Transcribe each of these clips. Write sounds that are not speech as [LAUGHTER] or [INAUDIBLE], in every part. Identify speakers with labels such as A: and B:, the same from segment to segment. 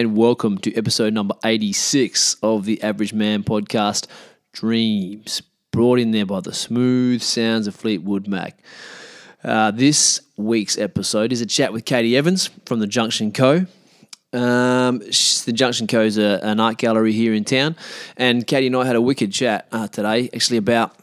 A: And
B: welcome to episode number 86 of the Average Man podcast, Dreams, brought in there by the smooth sounds of Fleetwood Mac. Uh, this week's episode is a chat with Katie Evans from the Junction Co. Um, the Junction Co is a, an art gallery here in town, and Katie and I had a wicked chat uh, today, actually about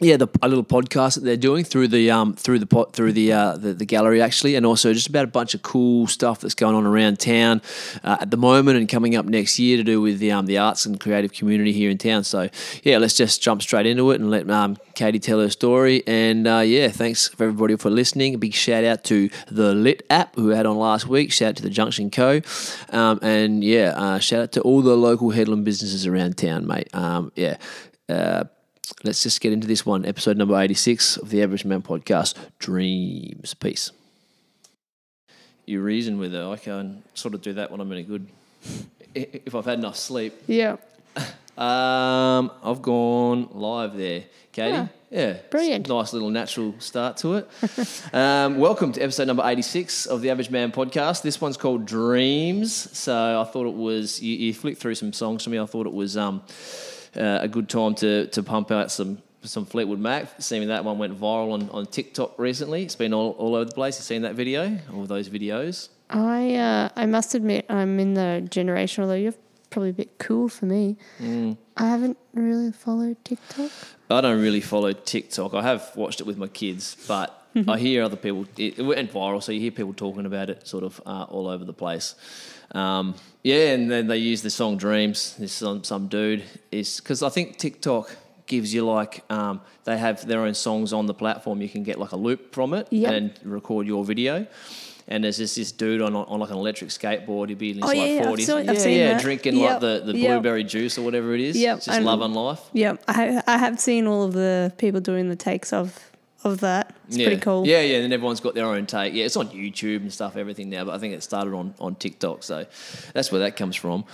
B: yeah, the, a little podcast that they're doing through the um through the pot through the, uh, the the gallery actually, and also just about a bunch of cool stuff that's going on around town uh, at the moment and coming up next year to do with the um the arts and creative community here in town. So yeah, let's just jump straight into it and let um Katie tell her story. And uh, yeah, thanks for everybody for listening. A big shout out to the Lit app who had on last week. Shout out to the Junction Co. Um, and yeah, uh, shout out to all the local Hedland businesses around town, mate. Um, yeah. Uh, let's just get into this one. Episode number 86 of the Average Man podcast Dreams. Peace. You reason with her. I can sort of do that when I'm in a good, if I've had enough sleep.
C: Yeah. [LAUGHS]
B: Um, I've gone live there, Katie.
C: Yeah.
B: Yeah,
C: Brilliant.
B: Nice little natural start to it. [LAUGHS] um, welcome to episode number 86 of the Average Man podcast. This one's called Dreams. So I thought it was, you, you flicked through some songs to me. I thought it was um, uh, a good time to, to pump out some some Fleetwood Mac. Seeing that one went viral on, on TikTok recently. It's been all, all over the place. You've seen that video, all those videos.
C: I uh, I must admit I'm in the generation, although you're probably a bit cool for me.
B: Mm.
C: I haven't really followed TikTok.
B: I don't really follow TikTok. I have watched it with my kids, but [LAUGHS] I hear other people. It, it went viral, so you hear people talking about it sort of uh, all over the place. Um, yeah, and then they use the song "Dreams." This some some dude is because I think TikTok gives you like um, they have their own songs on the platform. You can get like a loop from it
C: Yep.
B: and record your video. And there's just this dude on on like an electric skateboard. He'd be in his
C: Oh,
B: like
C: yeah, I've
B: 40s.
C: seen-
B: yeah,
C: I've
B: yeah, drinking
C: Yep,
B: like the, the
C: yep.
B: blueberry juice or whatever it is.
C: Yep,
B: Just
C: and-
B: love and life.
C: Yeah, I I have seen all of the people doing the takes of of that. It's
B: yeah.
C: pretty cool.
B: Yeah, yeah, and everyone's got their own take. Yeah, it's on YouTube and stuff, everything now, but I think it started on, on TikTok, so that's where that comes from.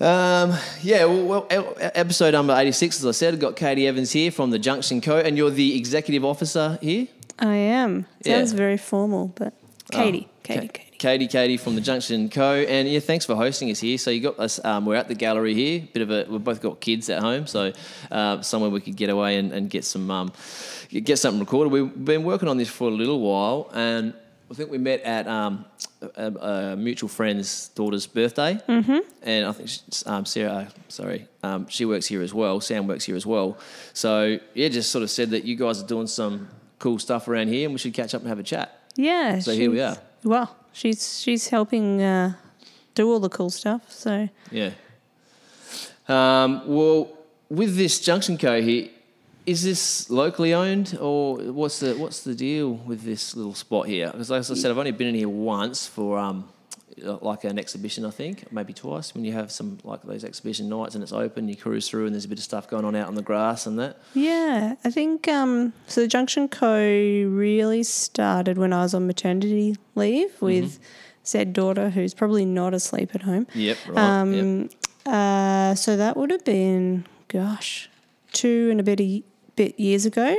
B: Um, yeah, well, well, episode number 86, as I said, I've got Katie Evans here from the Junction Co., and you're the executive officer here?
C: I am.
B: Yeah.
C: Sounds very formal, but Katie, Katie,
B: Ka-
C: Katie.
B: Katie, Katie from the Junction Co. And yeah, thanks for hosting us here. So you got us. Um, we're at the gallery here. Bit of a. We've both got kids at home, so uh, somewhere we could get away and, and get some um, get something recorded. We've been working on this for a little while, and I think we met at um, a, a mutual friend's daughter's birthday, mm-hmm. and I think she's, um, Sarah. Sorry, um, she works here as well. Sam works here as well. So yeah, just sort of said that you guys are doing some cool stuff around here, and we should catch up and have a chat.
C: Yeah.
B: So here we are.
C: Well, she's she's helping uh, do all the cool stuff. So
B: Yeah. Um, well, with this Junction Co here, is this locally owned or what's the what's the deal with this little spot here? Because, as I said, I've only been in here once for um, like an exhibition, I think, maybe twice. When you have some like those exhibition nights and it's open, you cruise through and there's a bit of stuff going on out on the grass and that.
C: Yeah, I think um, so. The Junction Co. really started when I was on maternity leave with said daughter, who's probably not asleep at home.
B: Yep. Right.
C: Um,
B: yep.
C: uh, so that would have been, gosh, two and a bit, a bit years ago,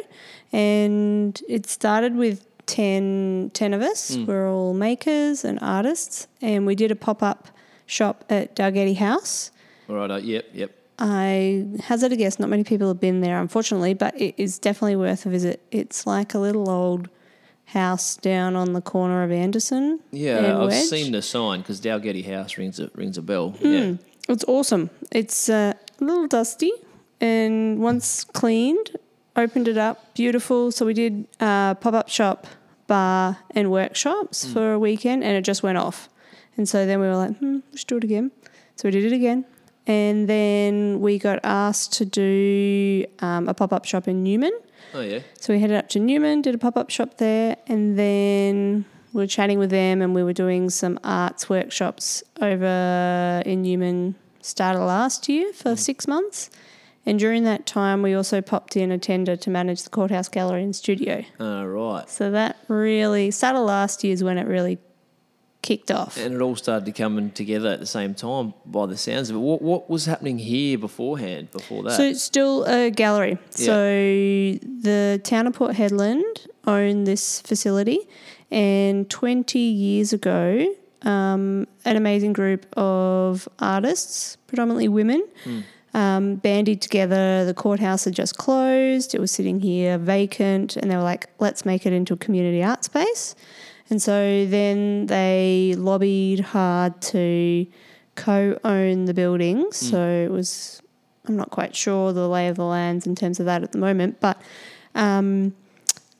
C: and it started with 10, 10 of us. We're all makers and artists, and we did a pop up shop at Dalgety House.
B: All right. Uh, yep. Yep.
C: I hazard a guess, not many people have been there, unfortunately, but it is definitely worth a visit. It's like a little old house down on the corner of Anderson.
B: Yeah, I've
C: Wedge.
B: seen the sign because Dalgety House rings a, rings a bell.
C: Hmm.
B: Yeah.
C: It's awesome. It's uh, a little dusty, and once cleaned, opened it up, beautiful. So we did uh, pop up shop, bar, and workshops for a weekend, and it just went off. And so then we were like, hmm, we should do it again. So we did it again. And then we got asked to do um, a pop up shop in Newman.
B: Oh yeah.
C: So we headed up to Newman, did a pop up shop there, and then we were chatting with them and we were doing some arts workshops over in Newman started last year for six months. And during that time, we also popped in a tender to manage the courthouse gallery and studio.
B: All right.
C: So that really started last year is when it really kicked off.
B: And it all started to coming together at the same time by the sounds of it. What what was happening here beforehand? Before that.
C: So it's still a gallery. So the town of Port Hedland owned this facility, and 20 years ago, um, an amazing group of artists, predominantly women, um, bandied together. The courthouse had just closed. It was sitting here vacant, and they were like, "Let's make it into a community art space." And so then they lobbied hard to co-own the buildings. So it was I'm not quite sure the lay of the lands in terms of that at the moment, but um,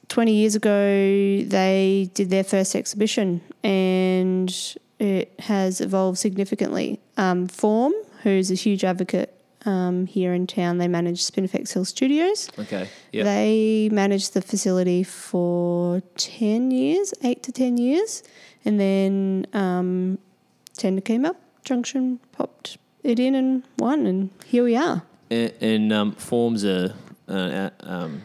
C: 20 years ago they did their first exhibition and it has evolved significantly. Um, Form, who's a huge advocate um, here in town, they manage Spinifex Hill Studios.
B: okay. Yeah.
C: They managed the facility for 10 years, 8 to 10 years, and then um, tender came up, Junction popped it in and won, and here we are.
B: And, and um, forms a, a, um,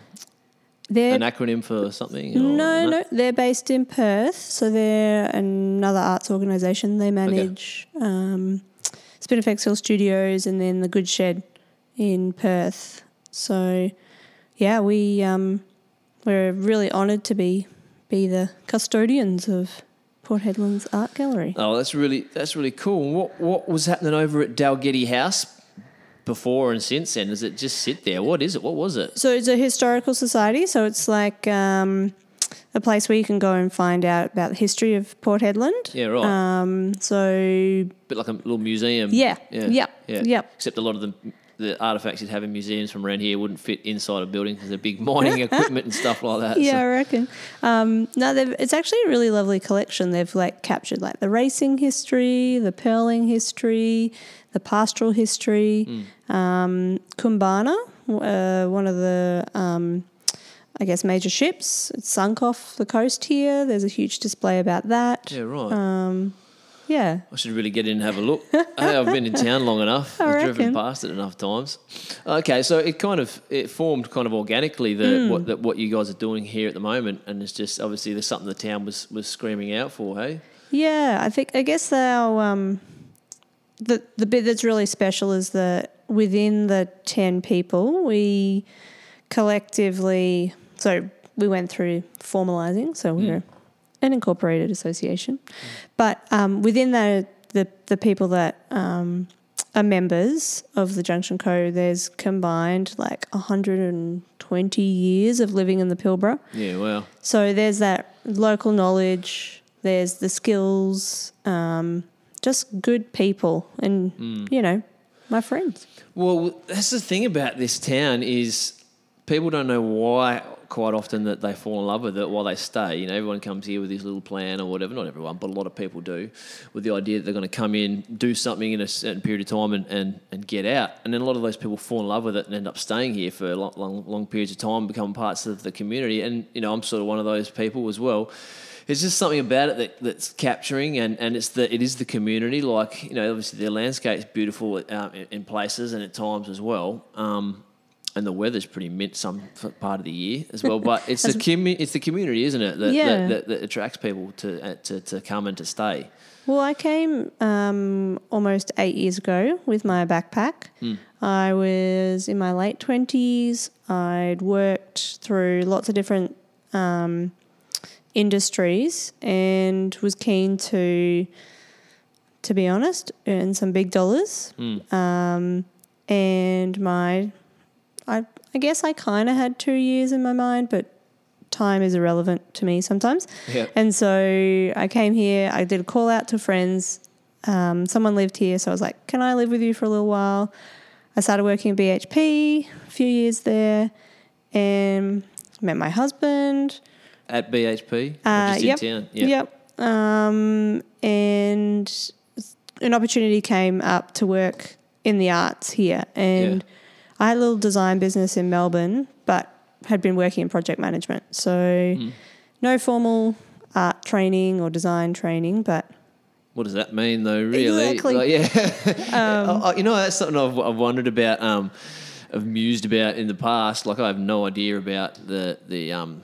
C: They're
B: an acronym for something.
C: no, no, they're based in Perth, so they're another arts organisation. They manage um, Spinifex Hill Studios and then the Good Shed in Perth. So, yeah, we um, we're really honoured to be be the custodians of Port Hedland's art gallery.
B: Oh, that's really that's really cool. What what was happening over at Dalgety House before and since then? Does it just sit there? What is it? What was it?
C: So it's a historical society. So it's like um, a place where you can go and find out about the history of Port Hedland.
B: Yeah, right.
C: Um, so
B: bit like a little museum.
C: Yeah.
B: Yeah.
C: Yep.
B: Yeah.
C: Yep.
B: Except a lot of the the artifacts you'd have in museums from around here wouldn't fit inside a building because they're big [LAUGHS] mining equipment and stuff like that.
C: yeah, I reckon. Um, no, they've, it's actually a really lovely collection. They've like captured like the racing history, the pearling history, the pastoral history. Um, Koombana, uh, one of the um, I guess major ships, it's sunk off the coast here. There's a huge display about that.
B: yeah, right.
C: Um, yeah.
B: I should really get in and have a look. hey, I've been in town long enough. [LAUGHS]
C: I
B: I've driven past it enough times. Okay, so it kind of it formed kind of organically the
C: Hmm.
B: what that what you guys are doing here at the moment, and it's just obviously there's something the town was was screaming out for. Hey,
C: Yeah, I think I guess our um, the the bit that's really special is that within the ten people, we collectively so we went through formalizing, so we're an incorporated association, but um, within the, the the people that um, are members of the Junction Co, there's combined like 120 years of living in the Pilbara.
B: yeah, well,
C: So there's that local knowledge, there's the skills, um, just good people, and you know, my friends.
B: Well, that's the thing about this town is people don't know why quite often that they fall in love with it while they stay. You know, everyone comes here with this little plan or whatever. Not everyone, but a lot of people do, with the idea that they're going to come in, do something in a certain period of time, and, and, and get out. And then a lot of those people fall in love with it and end up staying here for long, long, long periods of time, become parts of the community. And you know, I'm sort of one of those people as well. It's just something about it that, that's capturing, and, and it's the it is the community. Like you know, obviously the landscape's beautiful um, in, in places and at times as well. Um, and the weather's pretty mint some part of the year as well. [LAUGHS] But it's the commu- it's the community, isn't it, that,
C: Yeah.
B: that, that, that attracts people to, uh, to to come and to stay.
C: Well, I came um, almost eight years ago with my backpack. I was in my late twenties. I'd worked through lots of different um, industries and was keen to, to be honest, earn some big dollars. Um, and my, I I guess I kind of had two years in my mind, but time is irrelevant to me sometimes.
B: Yeah.
C: And so I came here. I did a call out to friends. Um, someone lived here, so I was like, "Can I live with you for a little while?" I started working at BHP, a few years there, and met my husband.
B: At BHP?
C: Uh,
B: just
C: yep.
B: in town?
C: Yep. Um, and an opportunity came up to work in the arts here. And
B: Yeah.
C: I had a little design business in Melbourne, but had been working in project management. So
B: Hmm.
C: no formal art training or design training, but
B: What does that mean, though? Really?
C: Exactly. Um,
B: Like, yeah. [LAUGHS] [LAUGHS] Oh, oh, you know, that's something I've, I've wondered about. Um, I've mused about in the past. Like, I have no idea about the the um,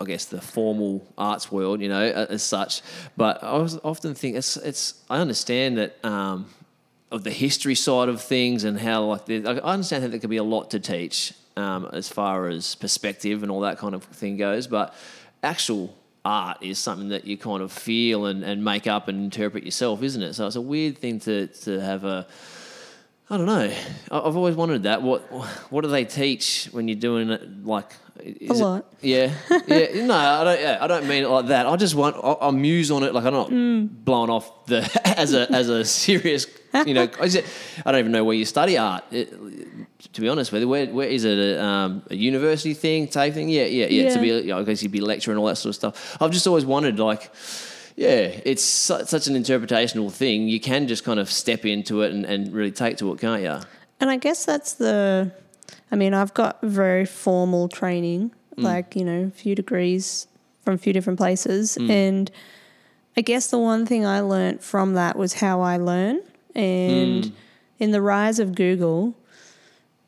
B: I guess the formal arts world, you know, as such. But I was often think it's it's. I understand that. Um, of the history side of things and how like I understand that there could be a lot to teach um, as far as perspective and all that kind of thing goes, but actual art is something that you kind of feel and, and make up and interpret yourself, isn't it? So it's a weird thing to, to have a I don't know. I've always wondered that. What what do they teach when you're doing it? Like is it-
C: lot. [LAUGHS]
B: yeah, yeah. No, I don't. Yeah, I don't mean it like that. I just want. I, I muse on it. Like I'm not
C: Mm.
B: blowing off the [LAUGHS] as a as a serious. You know, it, I don't even know where you study art. It, to be honest with you, where where is it? A, um, a university thing, type thing? Yeah, yeah, yeah. To
C: Yeah.
B: be, you know, I guess you'd be lecturing and all that sort of stuff. I've just always wanted like. Yeah, it's su- such an interpretational thing. You can just kind of step into it and, and really take to it, can't you?
C: And I guess that's the, I mean, I've got very formal training,
B: Mm.
C: like, you know, a few degrees from a few different places.
B: Mm.
C: And I guess the one thing I learnt from that was how I learn. And
B: Mm.
C: in the rise of Google,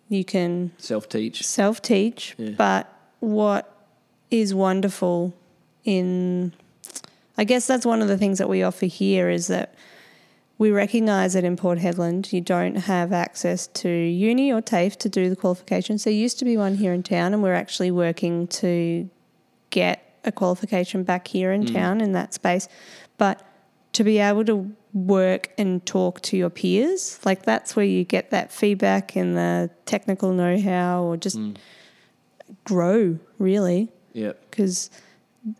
C: you can
B: Self teach.
C: self teach,
B: Yeah.
C: but what is wonderful in, I guess that's one of the things that we offer here is that we recognise that in Port Hedland you don't have access to uni or TAFE to do the qualifications. There used to be one here in town, and we're actually working to get a qualification back here in mm. town in that space. But to be able to work and talk to your peers, like that's where you get that feedback and the technical know how or just mm. grow, really
B: Yeah.
C: because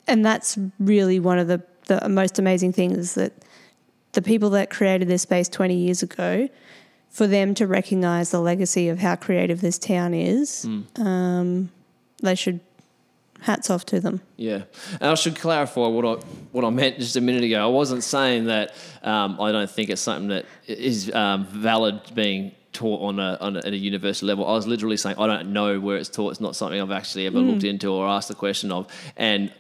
C: and that's really one of the, the most amazing things that the people that created this space 20 years ago for them to recognize the legacy of how creative this town is um, they should hats off to them
B: Yeah, and I should clarify what I what I meant just a minute ago. I wasn't saying that um, I don't think it's something that is um, valid being taught on a, on a at a university level. I was literally saying I don't know where it's taught. It's not something I've actually ever looked into or asked the question of. And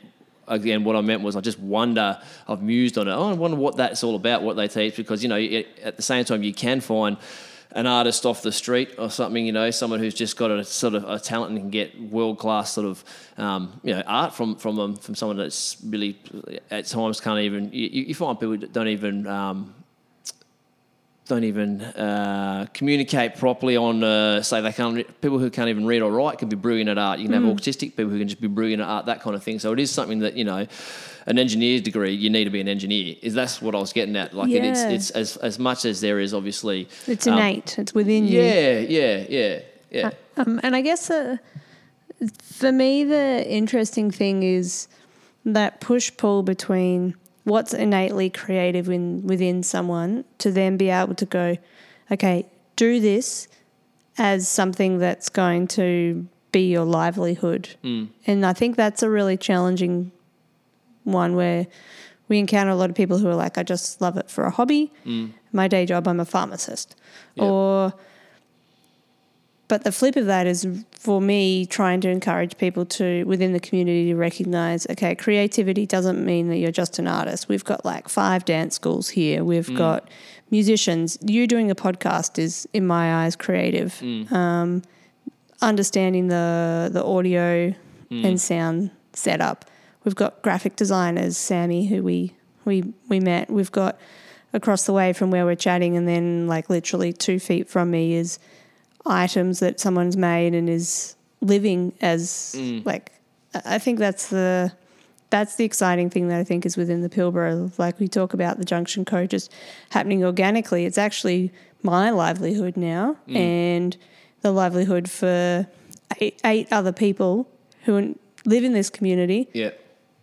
B: again, what I meant was I just wonder. I've mused on it. Oh, I wonder what that's all about. What they teach because you know it, at the same time you can find an artist off the street or something, you know, someone who's just got a sort of a talent and can get world class sort of, um, you know, art from from from someone that's really at times can't even. You, you find people that don't even. Um, don't even uh, communicate properly on, uh, say, they can't. People who can't even read or write can be brilliant at art. You can have autistic people who can just be brilliant at art, that kind of thing. So it is something that you know, an engineer's degree, you need to be an engineer. Is that's what I was getting at? Like it, it's it's as as much as there is obviously.
C: it's
B: um,
C: innate it's within you
B: yeah, yeah, yeah, yeah.
C: Um, and I guess uh, for me, the interesting thing is that push pull between what's innately creative in, within someone to then be able to go, okay, do this as something that's going to be your livelihood. Mm. And I think that's a really challenging one where we encounter a lot of people who are like, I just love it for a hobby. Mm. My day job, I'm a pharmacist.
B: Yep.
C: Or but the flip of that is for me trying to encourage people to within the community to recognize okay creativity doesn't mean that you're just an artist. We've got like five dance schools here. We've mm. got musicians. You doing a podcast is in my eyes creative. Mm. Um, understanding the the audio mm. and sound setup. We've got graphic designers sammy who we we we met. We've got across the way from where we're chatting and then like literally two feet from me is items that someone's made and is living as mm. like I think that's the that's the exciting thing that I think is within the Pilbara. Like we talk about the Junction Co just happening organically. It's actually my livelihood now mm. and the livelihood for eight, eight other people who live in this community,
B: Yeah.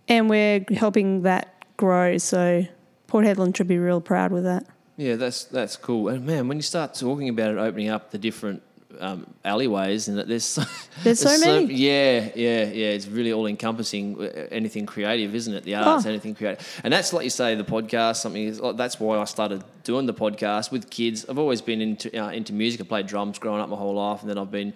C: and we're helping that grow. So Port Hedland should be real proud with that.
B: Yeah, that's that's cool. And man, when you start talking about it, opening up the different um, alleyways, and that [LAUGHS] there's so,
C: There's so many.
B: yeah, yeah, yeah. It's really all encompassing. uh, Anything creative, isn't it? The arts,
C: Oh.
B: anything creative, and that's like you say, the podcast. Something is that's why I started doing the podcast with kids. I've always been into uh, into music. I played drums growing up my whole life, and then I've been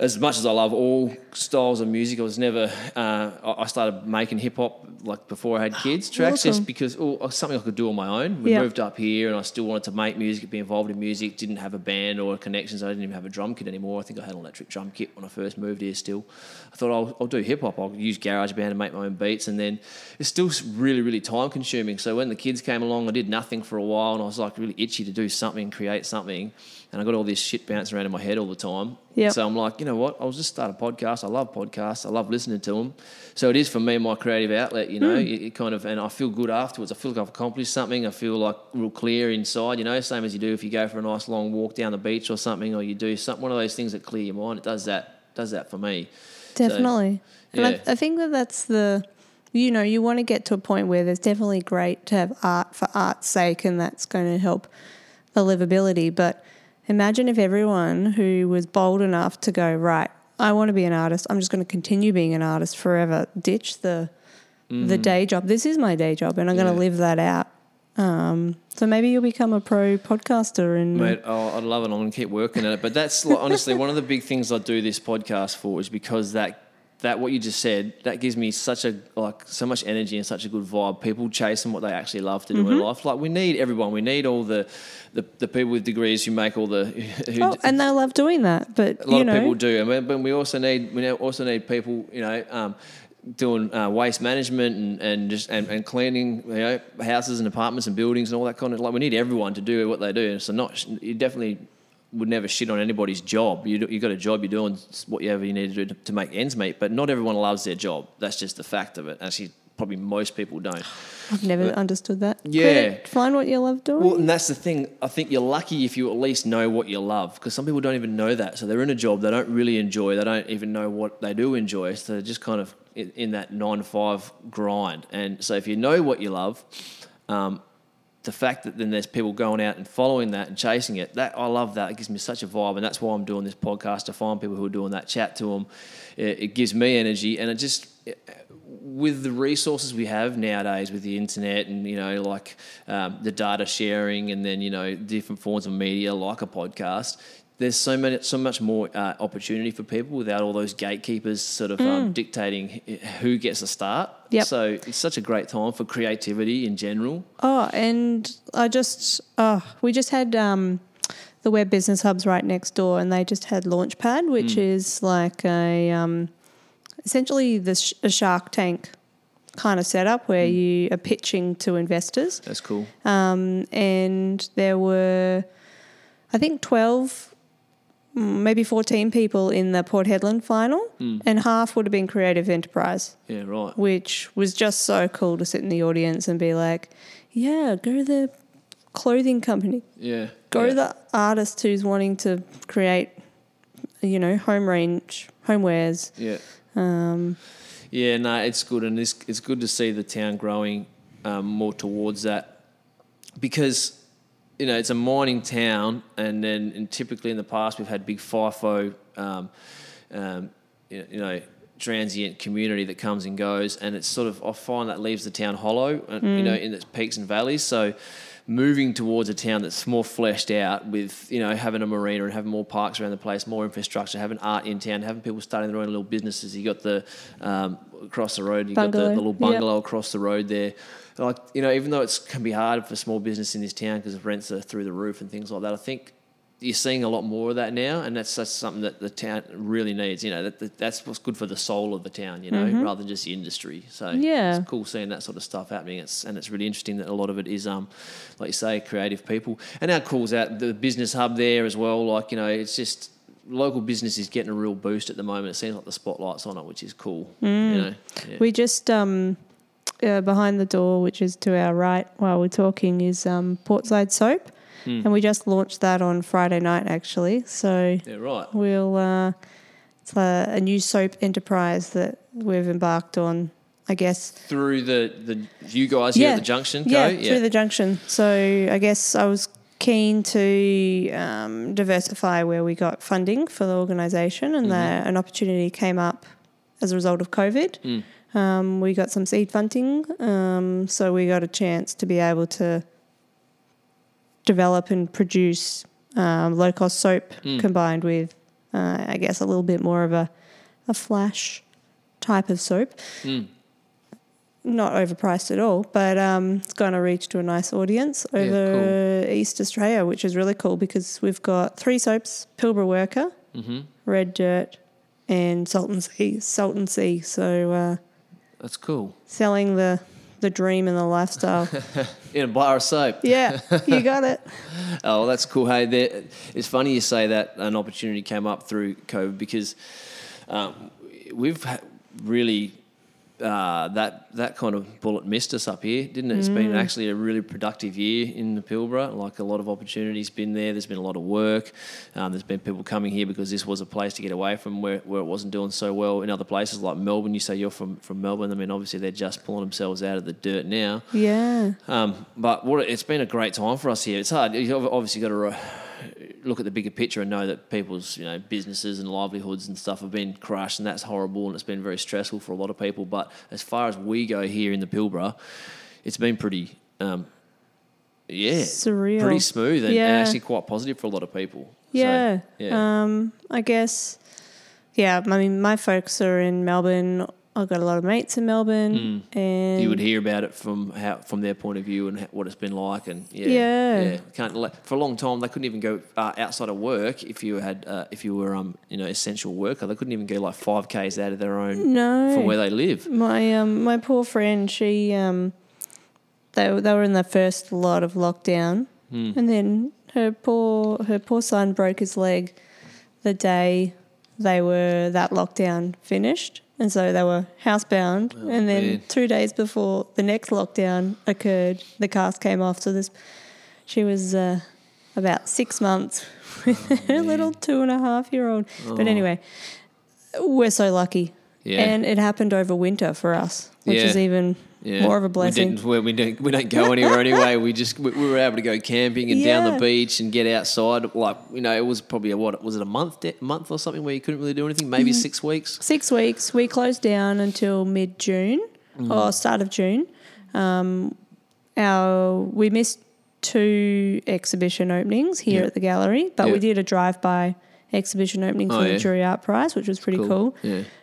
B: as much as I love all styles of music, I was never. Uh, I started making hip hop like before I had [GASPS] kids tracks,
C: Awesome.
B: just because oh, something I could do on my own. We
C: Yeah.
B: moved up here, and I still wanted to make music, be involved in music. Didn't have a band or connections. I didn't even have a drum kit anymore. I think I had an electric drum kit when I first moved here. Still, I thought I'll, I'll do hip hop. I'll use GarageBand and make my own beats, and then it's still really, really time consuming. So when the kids came along, I did nothing for a while, and I was like really itchy to do something, create something, and I got all this shit bouncing around in my head all the time.
C: Yep.
B: So I'm like, you know what? I'll just start a podcast. I love podcasts. I love listening to them. So it is for me my creative outlet. You know, hmm. it, it kind of, and I feel good afterwards. I feel like I've accomplished something. I feel like real clear inside. You know, same as you do if you go for a nice long walk down the beach or something, or you do some one of those things that clear your mind. It does that. Does that for me. So,
C: Definitely. and. I, I think that that's the, you know, you want to get to a point where there's definitely great to have art for art's sake, and that's going to help the livability. But imagine if everyone who was bold enough to go, right, I want to be an artist, I'm just going to continue being an artist forever, ditch the, the day job. This is my day job, and I'm going
B: Mm. Yeah.
C: to live that out. Um, so maybe you'll become a pro podcaster and
B: Mate, oh, I'd love it. I'm going to keep working at it. But that's honestly one of the big things I do this podcast for is because that that what you just said that gives me such a like so much energy and such a good vibe. People chasing what they actually love to do
C: Mm-hmm.
B: in life. Like we need everyone. We need all the the, the people with degrees who make all the who,
C: oh, and they love doing that. But
B: a lot of
C: know,
B: people do, and we- but we also need we also need people, you know, um, doing uh, waste management and, and just and, and cleaning, you know, houses and apartments and buildings and all that kind of like. We need everyone to do what they do. So not you definitely would never shit on anybody's job. You you got a job, you're doing whatever you need to do to, to make ends meet. But not everyone loves their job. That's just the fact of it. Actually, probably most people don't.
C: I've never understood that.
B: Yeah.
C: Find what you love doing.
B: Well, and that's the thing. I think you're lucky if you at least know what you love, because some people don't even know that. So they're in a job they don't really enjoy. They don't even know what they do enjoy. So they're just kind of in, in that nine to five grind. And so if you know what you love, um, the fact that then there's people going out and following that and chasing it, that I love that. It gives me such a vibe, and that's why I'm doing this podcast to find people who are doing that, chat to them. It, it gives me energy, and it just with the resources we have nowadays with the internet and you know like um, the data sharing and then you know different forms of media like a podcast there's so many so much more uh, opportunity for people without all those gatekeepers sort of um, dictating who gets a start.
C: Yep.
B: so it's such a great time for creativity in general.
C: Oh, and I just, oh, we just had um, the Web Business Hubs right next door, and they just had Launchpad, which is like a um, essentially the sh- a Shark Tank kind of setup where you are pitching to investors.
B: that's cool.
C: Um, and there were, I think, 12, mm, maybe 14 people in the Port Hedland final, and half would have been creative enterprise
B: yeah right
C: which was just so cool to sit in the audience and be like, yeah, go to the clothing company,
B: yeah
C: go
B: yeah.
C: to the artist who's wanting to create, you know, home range, homewares.
B: Yeah.
C: Um,
B: Yeah, no, it's good, and it's it's good to see the town growing um, more towards that because you know it's a mining town, and then and typically in the past we've had big FIFO, um, um, you you know, transient community that comes and goes, and it's sort of I find that leaves the town hollow, and, you know, in its peaks and valleys. So moving towards a town that's more fleshed out with you know having a marina and having more parks around the place, more infrastructure, having art in town, having people starting their own little businesses. You got the um, across the road, you got the, the little
C: yep.
B: bungalow across the road there. Like you know, even though it can be hard for small business in this town because the rents are through the roof and things like that, I think you're seeing a lot more of that now, and that's, that's something that the town really needs. You know, that, that that's what's good for the soul of the town. You know, rather than just the industry. So
C: Mm-hmm. Yeah.
B: it's cool seeing that sort of stuff happening. It's and it's really interesting that a lot of it is, um, like you say, creative people. And our calls out the business hub there as well. Like you know, it's just local business is getting a real boost at the moment. It seems like the spotlight's on it, which is cool. You know, yeah.
C: We just um, uh, behind the door, which is to our right while we're talking, is um, Portside Soap, and we just launched that on Friday night actually. So
B: Yeah, right.
C: we'll uh, it's a, a new soap enterprise that we've embarked on. I guess
B: Through the, the you guys here at the junction,
C: yeah,
B: go?
C: through the junction. So I guess I was keen to um, diversify where we got funding for the organisation, and
B: Mm-hmm.
C: that an opportunity came up as a result of COVID.
B: Mm.
C: Um, we got some seed funding, um, so we got a chance to be able to develop and produce um, low cost soap
B: Mm.
C: combined with, uh, I guess, a little bit more of a, a flash type of soap
B: Mm.
C: not overpriced at all, but um, it's going to reach to a nice audience
B: Yeah,
C: over East Australia, which is really cool because we've got three soaps: Pilbara Worker,
B: Mm-hmm.
C: Red Dirt, and Salt and Sea. Salt and Sea. So uh,
B: That's cool.
C: selling the the dream and the lifestyle. [LAUGHS]
B: In a bar of soap.
C: yeah, you got it. [LAUGHS]
B: Oh, that's cool. Hey, there, it's funny you say that an opportunity came up through COVID because um, we've really uh, that that kind of bullet missed us up here, didn't it? It's been actually a really productive year in the Pilbara. Like a lot of opportunities been there. There's been a lot of work. Um, there's been people coming here because this was a place to get away from where, where it wasn't doing so well in other places like Melbourne. You say you're from from Melbourne. I mean, obviously they're just pulling themselves out of the dirt now.
C: Yeah,
B: Um, but what it's been a great time for us here. It's hard. You've obviously got to uh, look at the bigger picture and know that people's you know businesses and livelihoods and stuff have been crushed, and that's horrible, and it's been very stressful for a lot of people. But as far as we go here in the Pilbara, it's been pretty. Um, yeah,
C: Surreal.
B: pretty smooth, and,
C: Yeah.
B: and actually quite positive for a lot of people. So,
C: yeah.
B: yeah.
C: Um, I guess. Yeah, I mean, my folks are in Melbourne. I've got a lot of mates in Melbourne, and
B: you would hear about it from how from their point of view and what it's been like, and yeah,
C: Yeah.
B: Can't for a long time they couldn't even go uh, outside of work if you had uh, if you were um you know essential worker. They couldn't even go like five k's out of their own
C: no
B: from where they live.
C: My um my poor friend, she um they they were in the first lot of lockdown,
B: Hmm.
C: and then her poor her poor son broke his leg the day they were that lockdown finished, and so they were housebound. and then
B: Oh, man.
C: two days before the next lockdown occurred, the cast came off. So this she was uh, about six months [LAUGHS] with
B: Oh,
C: her little two and a half year old. But anyway, we're so lucky.
B: Yeah.
C: And it happened over winter for us, which
B: Yeah.
C: is even
B: Yeah.
C: more of a blessing.
B: We, didn't, we, don't we don't go anywhere [LAUGHS] anyway. We just we, we were able to go camping and down the beach and get outside. Like you know, it was probably a what was it a month de- month or something where you couldn't really do anything. Maybe
C: Mm-hmm.
B: six weeks.
C: Six weeks. We closed down until mid June
B: Mm.
C: or start of June. Um, our we missed two exhibition openings here
B: Yeah.
C: at the gallery, but
B: Yeah.
C: we did a drive by exhibition opening for
B: Oh,
C: the
B: yeah.
C: Jury Art Prize, which was pretty cool.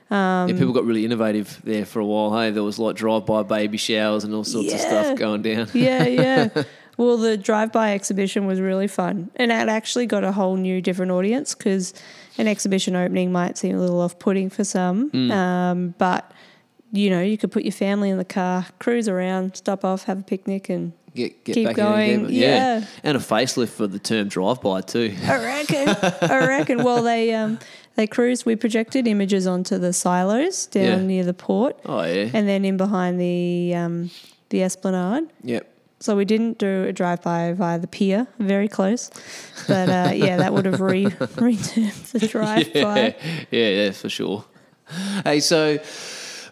B: Yeah. yeah, people got really innovative there for a while. Hey, there was like drive-by baby showers and all sorts of stuff going down. [LAUGHS]
C: yeah, yeah. [LAUGHS] Well, the drive-by exhibition was really fun, and it actually got a whole new, different audience because an exhibition opening might seem a little off-putting for some,
B: Mm.
C: um, but you know, you could put your family in the car, cruise around, stop off, have a picnic, and
B: Get, get
C: Keep
B: back
C: going,
B: in again.
C: yeah.
B: and a facelift for the term drive-by too.
C: I reckon, I reckon. Well, they um, they cruised. We projected images onto the silos down
B: Yeah.
C: near the port,
B: Oh yeah,
C: and then in behind the um, the esplanade.
B: yep.
C: So we didn't do a drive by via the pier, very close. But uh, yeah, that would have re [LAUGHS] retermed the [LAUGHS] drive by.
B: yeah, yeah, for sure. Hey, so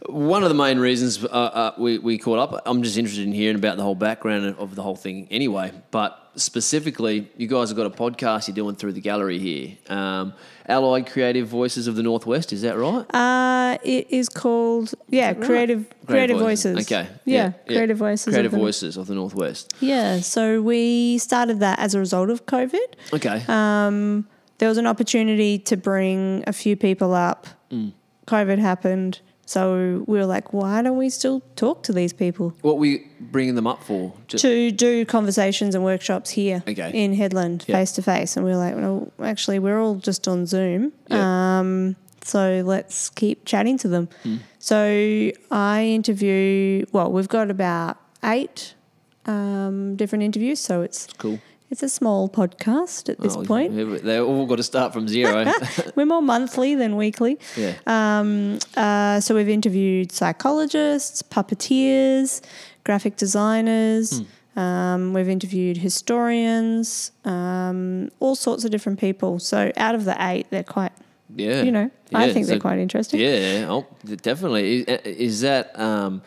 B: one of the main reasons uh, uh, we, we caught up, I'm just interested in hearing about the whole background of the whole thing anyway. But specifically, you guys have got a podcast you're doing through the gallery here. Um, Allied Creative Voices of the Northwest, is that right?
C: Uh, it is called yeah,
B: Right.
C: creative creative voices.
B: Okay.
C: Yeah, creative voices.
B: Creative
C: of
B: Voices of the Northwest.
C: Yeah, so we started that as a result of COVID.
B: Okay.
C: Um, there was an opportunity to bring a few people up.
B: Mm.
C: COVID happened, so we were like, why don't we still talk to these people?
B: what were you bringing them up for? Just,
C: to do conversations and workshops here
B: Okay.
C: in
B: Hedland
C: face to face. And we were like, well, actually, we're all just on Zoom. Um, so let's keep chatting to them.
B: Hmm.
C: So I interview, well, we've got about eight um, different interviews. So it's
B: cool.
C: It's a small podcast at this
B: Oh,
C: point.
B: They've all got to start from zero. [LAUGHS]
C: We're more monthly than weekly.
B: yeah.
C: Um, uh, so we've interviewed psychologists, puppeteers, graphic designers, Um, we've interviewed historians, um, all sorts of different people. So out of the eight, they're quite,
B: Yeah.
C: you know, I
B: Yeah,
C: think they're quite interesting.
B: Yeah, oh, definitely. Is, is that um,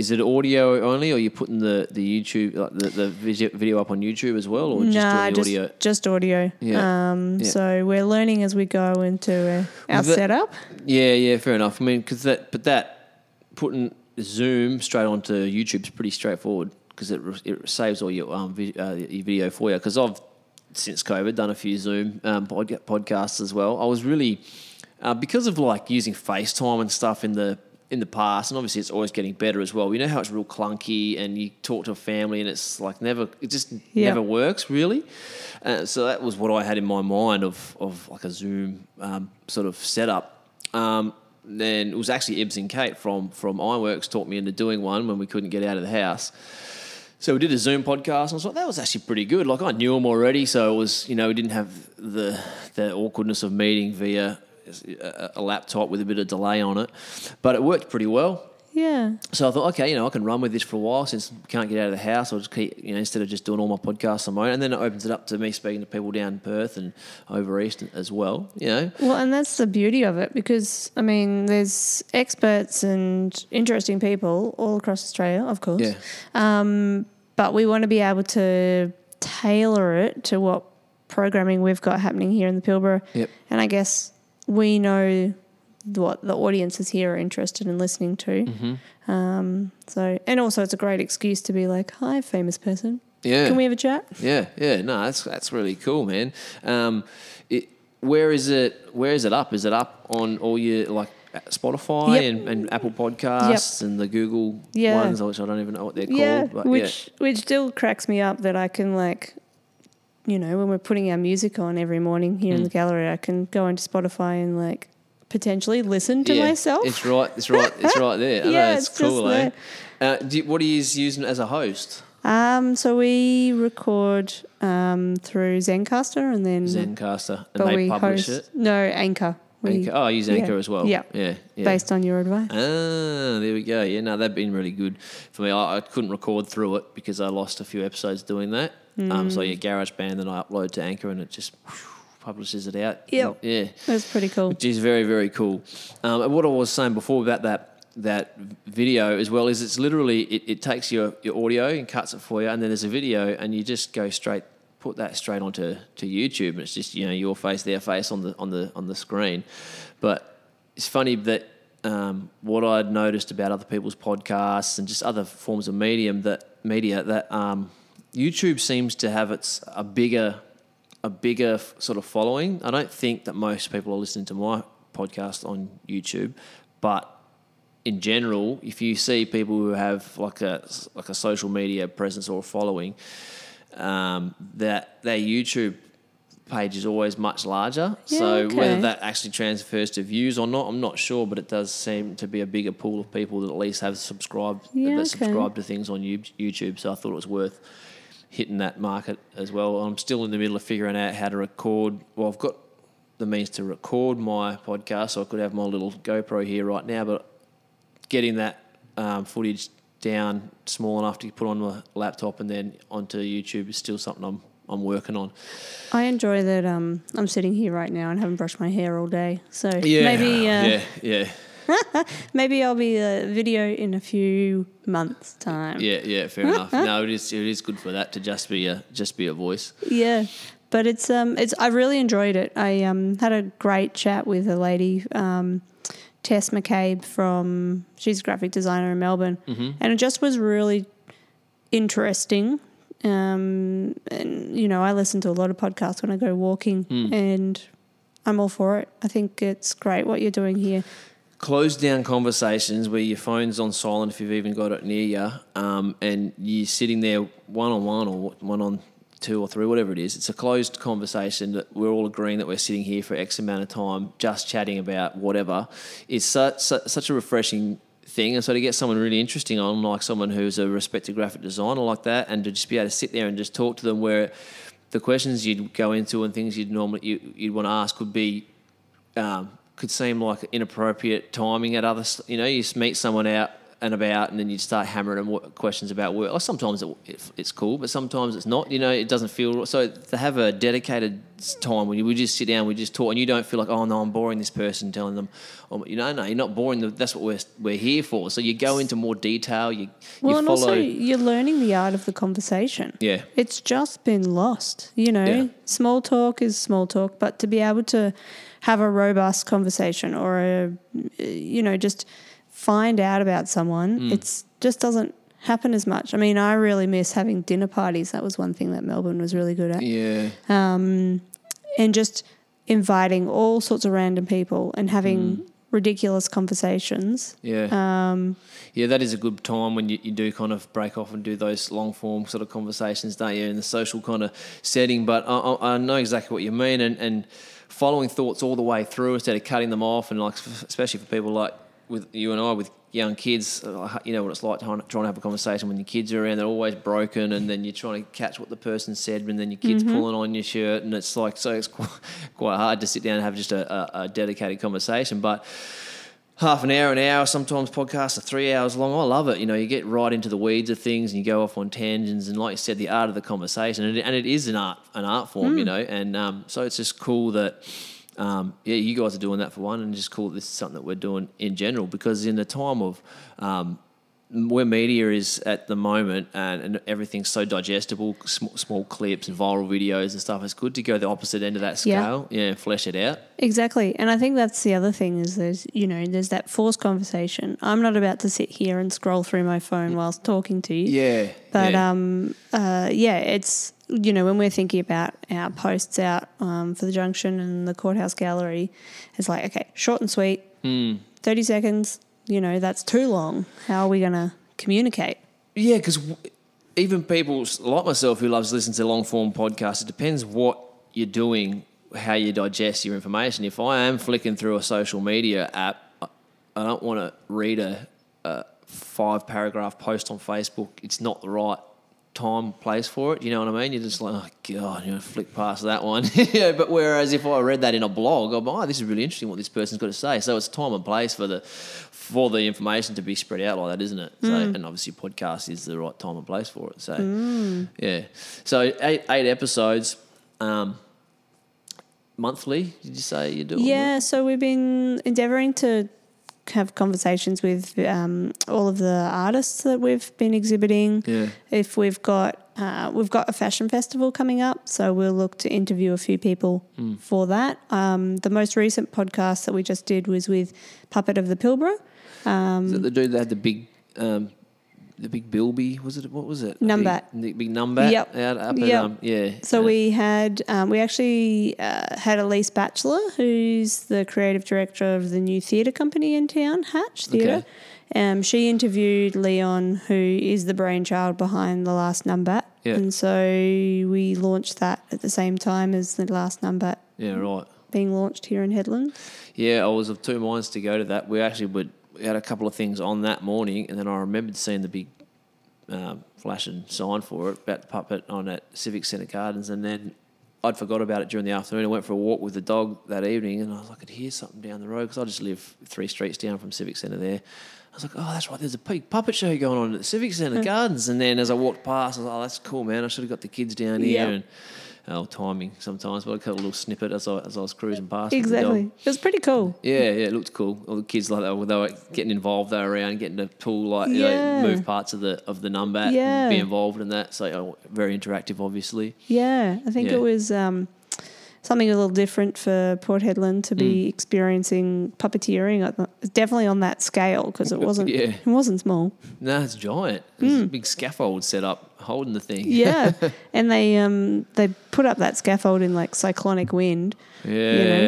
B: is it audio only, or you putting the the YouTube like the the video, up on YouTube as well, or just
C: nah, just,
B: audio?
C: just audio.
B: Yeah.
C: Um,
B: Yeah.
C: So we're learning as we go into uh, our
B: that-
C: setup.
B: Yeah, yeah, fair enough. I mean, because that, but that putting Zoom straight onto YouTube is pretty straightforward because it, it saves all your um vid, uh, your video for you. Because I've since COVID done a few Zoom um, pod, podcasts as well. I was really uh, because of like using FaceTime and stuff in the in the past, and obviously it's always getting better as well. You know how it's real clunky, and you talk to a family, and it's like never, it just
C: Yeah.
B: never works really. Uh, so that was what I had in my mind of of like a Zoom um, sort of setup. Um, then it was actually Ibs and Kate from from Ironworks taught me into doing one when we couldn't get out of the house. So we did a Zoom podcast, and I was like, that was actually pretty good. Like I knew them already, so it was you know we didn't have the the awkwardness of meeting via a, a laptop with a bit of delay on it, but it worked pretty well.
C: Yeah.
B: So I thought, okay, you know, I can run with this for a while since we can't get out of the house. I'll just keep, you know, instead of just doing all my podcasts on my own. And then it opens it up to me speaking to people down in Perth and over east as well, you know.
C: Well, and that's the beauty of it because, I mean, there's experts and interesting people all across Australia, of course.
B: Yeah.
C: Um, but we want to be able to tailor it to what programming we've got happening here in the Pilbara.
B: Yep.
C: And I guess we know what the audiences here are interested in listening to.
B: Mm-hmm.
C: Um, so, and also it's a great excuse to be like, "Hi, famous person,
B: Yeah.
C: can we have a chat?"
B: Yeah, yeah, no, that's that's really cool, man. Um, it, where is it? Where is it up? Is it up on all your like Spotify
C: Yep.
B: and, and Apple Podcasts and the Google
C: Yeah.
B: ones, which I don't even know what they're
C: yeah,
B: called. But
C: which which still cracks me up that I can like, you know, when we're putting our music on every morning here
B: Hmm.
C: in the gallery, I can go into Spotify and like potentially listen to
B: yeah,
C: myself.
B: It's right. It's right. It's right there. I [LAUGHS] know,
C: Yeah,
B: it's,
C: it's
B: cool, eh? Uh, do you, what are you using as a host?
C: Um, so we record um, through Zencastr and then
B: Zencastr, and they publish
C: host
B: it.
C: no Anchor. We,
B: Anchor. Oh, I use Anchor
C: yeah,
B: as well.
C: Yeah,
B: yeah, yeah.
C: based on your advice.
B: Ah, there we go. Yeah, no, they've been really good for me. I, I couldn't record through it because I lost a few episodes doing that. Um, so yeah, GarageBand, then I upload to Anchor, and it just publishes it out.
C: Yep.
B: Yeah,
C: That's pretty cool.
B: which is very very cool. Um, and what I was saying before about that that video as well is it's literally it, it takes your your audio and cuts it for you, and then there's a video, and you just go straight put that straight onto to YouTube, and it's just you know your face, their face on the on the on the screen. But it's funny that um, what I'd noticed about other people's podcasts and just other forms of medium that media that um, YouTube seems to have its a bigger a bigger f- sort of following. I don't think that most people are listening to my podcast on YouTube, but in general, if you see people who have like a like a social media presence or a following, um, that their YouTube page is always much larger.
C: Yeah,
B: so
C: okay.
B: whether that actually transfers to views or not, I'm not sure. But it does seem to be a bigger pool of people that at least have subscribed
C: Yeah,
B: that
C: okay.
B: subscribe to things on YouTube. So I thought it was worth hitting that market as well. I'm still in the middle of figuring out how to record. Well, I've got the means to record my podcast, so I could have my little GoPro here right now, but getting that um, footage down small enough to put on my laptop and then onto YouTube is still something I'm I'm working on.
C: I enjoy that. Um, I'm sitting here right now and haven't brushed my hair all day, so
B: Yeah,
C: maybe uh,
B: yeah, yeah, [LAUGHS]
C: maybe I'll be a video in a few months' time.
B: yeah, yeah. Fair [LAUGHS] enough. No, it is it is good for that to just be a just be a voice.
C: Yeah, but it's um it's I really enjoyed it. I um had a great chat with a lady, um, Tess McCabe from she's a graphic designer in Melbourne, and it just was really interesting. Um, and you know, I listen to a lot of podcasts when I go walking, and I'm all for it. I think it's great what you're doing here.
B: Closed down conversations where your phone's on silent if you've even got it near you, um, and you're sitting there one on one or one on two or three, whatever it is. It's a closed conversation that we're all agreeing that we're sitting here for X amount of time, just chatting about whatever. It's such such, a refreshing thing, and so to get someone really interesting on, like someone who's a respected graphic designer like that, and to just be able to sit there and just talk to them where. The questions you'd go into and things you'd normally you, you'd want to ask would be um, could seem like inappropriate timing at other, you know, you meet someone out and about, and then you start hammering them questions about work. Or sometimes it, it, it's cool, but sometimes it's not. You know, it doesn't feel so. To have a dedicated time when you we just sit down, we just talk, and you don't feel like, oh no, I'm boring this person, telling them, oh, you know, no, you're not boring. them. That's what we're we're here for. So you go into more detail. You
C: Well,
B: you
C: and
B: follow.
C: also you're learning the art of the conversation.
B: Yeah.
C: It's just been lost. You know,
B: Yeah.
C: small talk is small talk, but to be able to have a robust conversation or a, you know, just find out about someone,
B: Mm.
C: it's just doesn't happen as much. I mean, I really miss having dinner parties. That was one thing that Melbourne was really good at.
B: yeah, Um,
C: And just inviting all sorts of random people and having
B: Mm.
C: ridiculous conversations.
B: yeah, um, yeah. That is a good time when you, you do kind of break off and do those long form sort of conversations, don't you, in the social kind of setting. But I, I, I know exactly what you mean, and, and following thoughts all the way through instead of cutting them off, and like especially for people like with you and I with young kids, uh, you know what it's like trying, trying to have a conversation when your kids are around. They're always broken, and then you're trying to catch what the person said, and then your kids pulling on your shirt, and it's like so it's [LAUGHS] quite, quite hard to sit down and have just a, a, a dedicated conversation, but half an hour, an hour. Sometimes podcasts are three hours long. I love it. You know, you get right into the weeds of things and you go off on tangents. And like you said, the art of the conversation, and it, and it is an art, an art form. You know, and um, so it's just cool that. Um, yeah, you guys are doing that for one, and just call This is something that we're doing in general because in the time of um, where media is at the moment and, and everything's so digestible, small, small clips and viral videos and stuff, it's good to go the opposite end of that scale. Yeah, and flesh it out.
C: Exactly. And I think that's the other thing is there's, you know, there's that forced conversation. I'm not about to sit here and scroll through my phone whilst talking to you.
B: Yeah.
C: But
B: yeah.
C: um, uh, yeah, it's you know when we're thinking about our posts out um, for the junction and the courthouse gallery, it's like okay, short and sweet,
B: Hmm.
C: thirty seconds. You know that's too long. How are we going to communicate?
B: Yeah, because even people like myself who loves listening to long form podcasts, it depends what you're doing, how you digest your information. If I am flicking through a social media app, I- I don't want to read a, a five paragraph post on Facebook. It's not the right time place for it. You know what I mean? You're just like, oh god, you know, flick past that one. [LAUGHS] yeah, but whereas if I read that in a blog, I'm oh, this is really interesting what this person's got to say. So it's time and place for the for the information to be spread out like that, isn't it? So and obviously podcast is the right time and place for it. So yeah. So eight eight episodes. Um, monthly, did you say you're doing?
C: Yeah, so we've been endeavouring to have conversations with um, all of the artists that we've been exhibiting.
B: Yeah.
C: If we've got uh, we've got a fashion festival coming up, so we'll look to interview a few people
B: Hmm.
C: for that. Um, the most recent podcast that we just did was with Puppet of the Pilbara.
B: It the dude that had the big, um, the big bilby? Was it what was it?
C: Numbat.
B: Big, the big numbat.
C: Yep.
B: Out up at, um, yeah.
C: So
B: yeah.
C: we had um, we actually uh, had Elise Batchelor, who's the creative director of the new theatre company in town, Hatch Theatre.
B: Okay.
C: Um, she interviewed Leon, who is the brainchild behind the Last Numbat
B: Yeah.
C: and so we launched that at the same time as the Last Numbat
B: Yeah, right.
C: being launched here in Hedland.
B: Yeah, I was of two minds to go to that. We actually would had a couple of things on that morning, and then I remembered seeing the big um, flashing sign for it about the puppet on at Civic Centre Gardens, and then I'd forgot about it during the afternoon. I went for a walk with the dog that evening, and I was like, I could hear something down the road because I just live three streets down from Civic Centre there. I was like, oh, that's right. There's a big puppet show going on at the Civic Centre [LAUGHS] Gardens, and then as I walked past, I was like, oh, that's cool, man. I should have got the kids down here.
C: Yeah.
B: And, Oh, timing sometimes, but I got a little snippet as I, as I was cruising past. with the dog.
C: Exactly, it was pretty cool.
B: Yeah, yeah, it looked cool. All the kids like that, they were getting involved. They were around, getting to pull like you know, move parts of the of the numbat
C: Yeah.
B: and be involved in that. So oh, very interactive, obviously.
C: Yeah, I think
B: Yeah.
C: it was um, something a little different for Port Hedland to
B: Mm.
C: be experiencing puppeteering. Definitely on that scale because it [LAUGHS] wasn't.
B: Yeah.
C: It wasn't small.
B: No, it's giant. There's a big scaffold set up holding the thing.
C: Hmm. Yeah, [LAUGHS] and they um they put up that scaffold in like cyclonic wind.
B: yeah,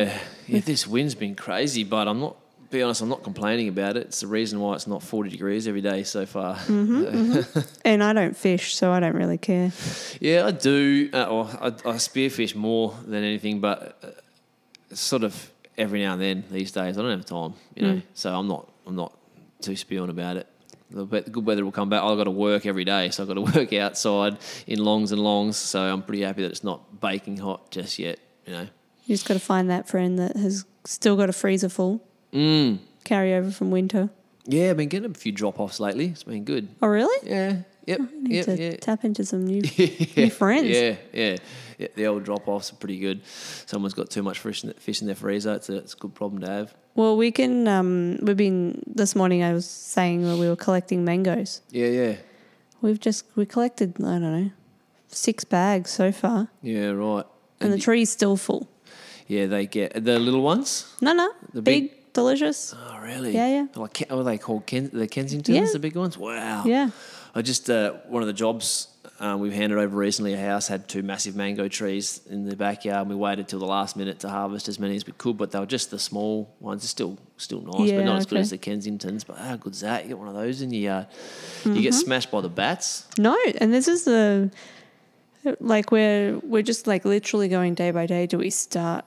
C: know?
B: yeah. This wind's been crazy, but I'm not. Be honest, I'm not complaining about it. It's the reason why it's not 40 degrees every day so far.
C: Mm-hmm, [LAUGHS] And I don't fish, so I don't really care.
B: Yeah, I do. Uh, or I, I spearfish more than anything, but uh, sort of every now and then these days. I don't have time, you know. So I'm not. I'm not too spewing about it. The the good weather will come back. I've got to work every day, so I've got to [LAUGHS] work outside in longs and longs. So I'm pretty happy that it's not baking hot just yet. You know.
C: You just got to find that friend that has still got a freezer full,
B: Mm.
C: carry over from winter.
B: Yeah, I've been getting a few drop offs lately. It's been good.
C: Oh, really?
B: Yeah. Yep.
C: Need
B: Yep.
C: to
B: Yeah.
C: tap into some new [LAUGHS] new friends.
B: Yeah, yeah, yeah. The old drop offs are pretty good. Someone's got too much fish in, fish in their freezer. It's a, it's a good problem to have.
C: Well, we can. Um, we've been this morning. I was saying that we were collecting mangoes.
B: Yeah, yeah,
C: We've just we collected. I don't know, six bags so far,
B: yeah. Right.
C: and the
B: y-
C: tree's still full.
B: yeah, they get the little ones.
C: No, no,
B: The
C: big,
B: big-
C: delicious.
B: Oh, really?
C: Yeah, yeah.
B: Like, are they called? Ken, the Kensingtons,
C: Yeah.
B: the big ones. Wow.
C: Yeah.
B: I just uh, one of the jobs um, we've handed over recently. A house had two massive mango trees in the backyard, and we waited till the last minute to harvest as many as we could. But they were just the small ones. They're still still nice,
C: Yeah,
B: but not as good as the Kensingtons. But how good's that? You get one of those in your yard. You
C: Mm-hmm.
B: get smashed by the bats.
C: No, and this is the like we're we're just like literally going day by day. Do we start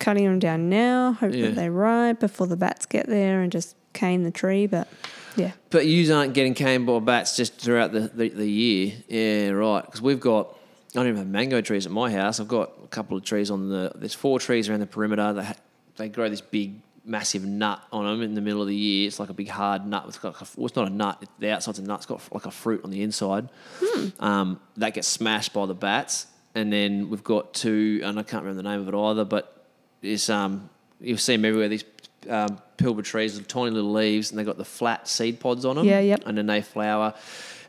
C: cutting them down now? Hope
B: Yeah.
C: that they ripe before the bats get there and just cane the tree. But yeah,
B: But you aren't getting caned by bats just throughout the, the, the year. Yeah, right. Because we've got, I don't even have mango trees at my house. I've got a couple of trees on the, there's four trees around the perimeter. They, ha- they grow this big, massive nut on them in the middle of the year. It's like a big hard nut. It's got like a, well, it's not a nut. The outside's a nut. It's got like a fruit on the inside. Um, that gets smashed by the bats. And then we've got two, and I can't remember the name of it either, but it's, um, you'll see them everywhere. These um, pilbara trees with tiny little leaves, and they've got the flat seed pods on them.
C: Yeah, yep.
B: And then they flower,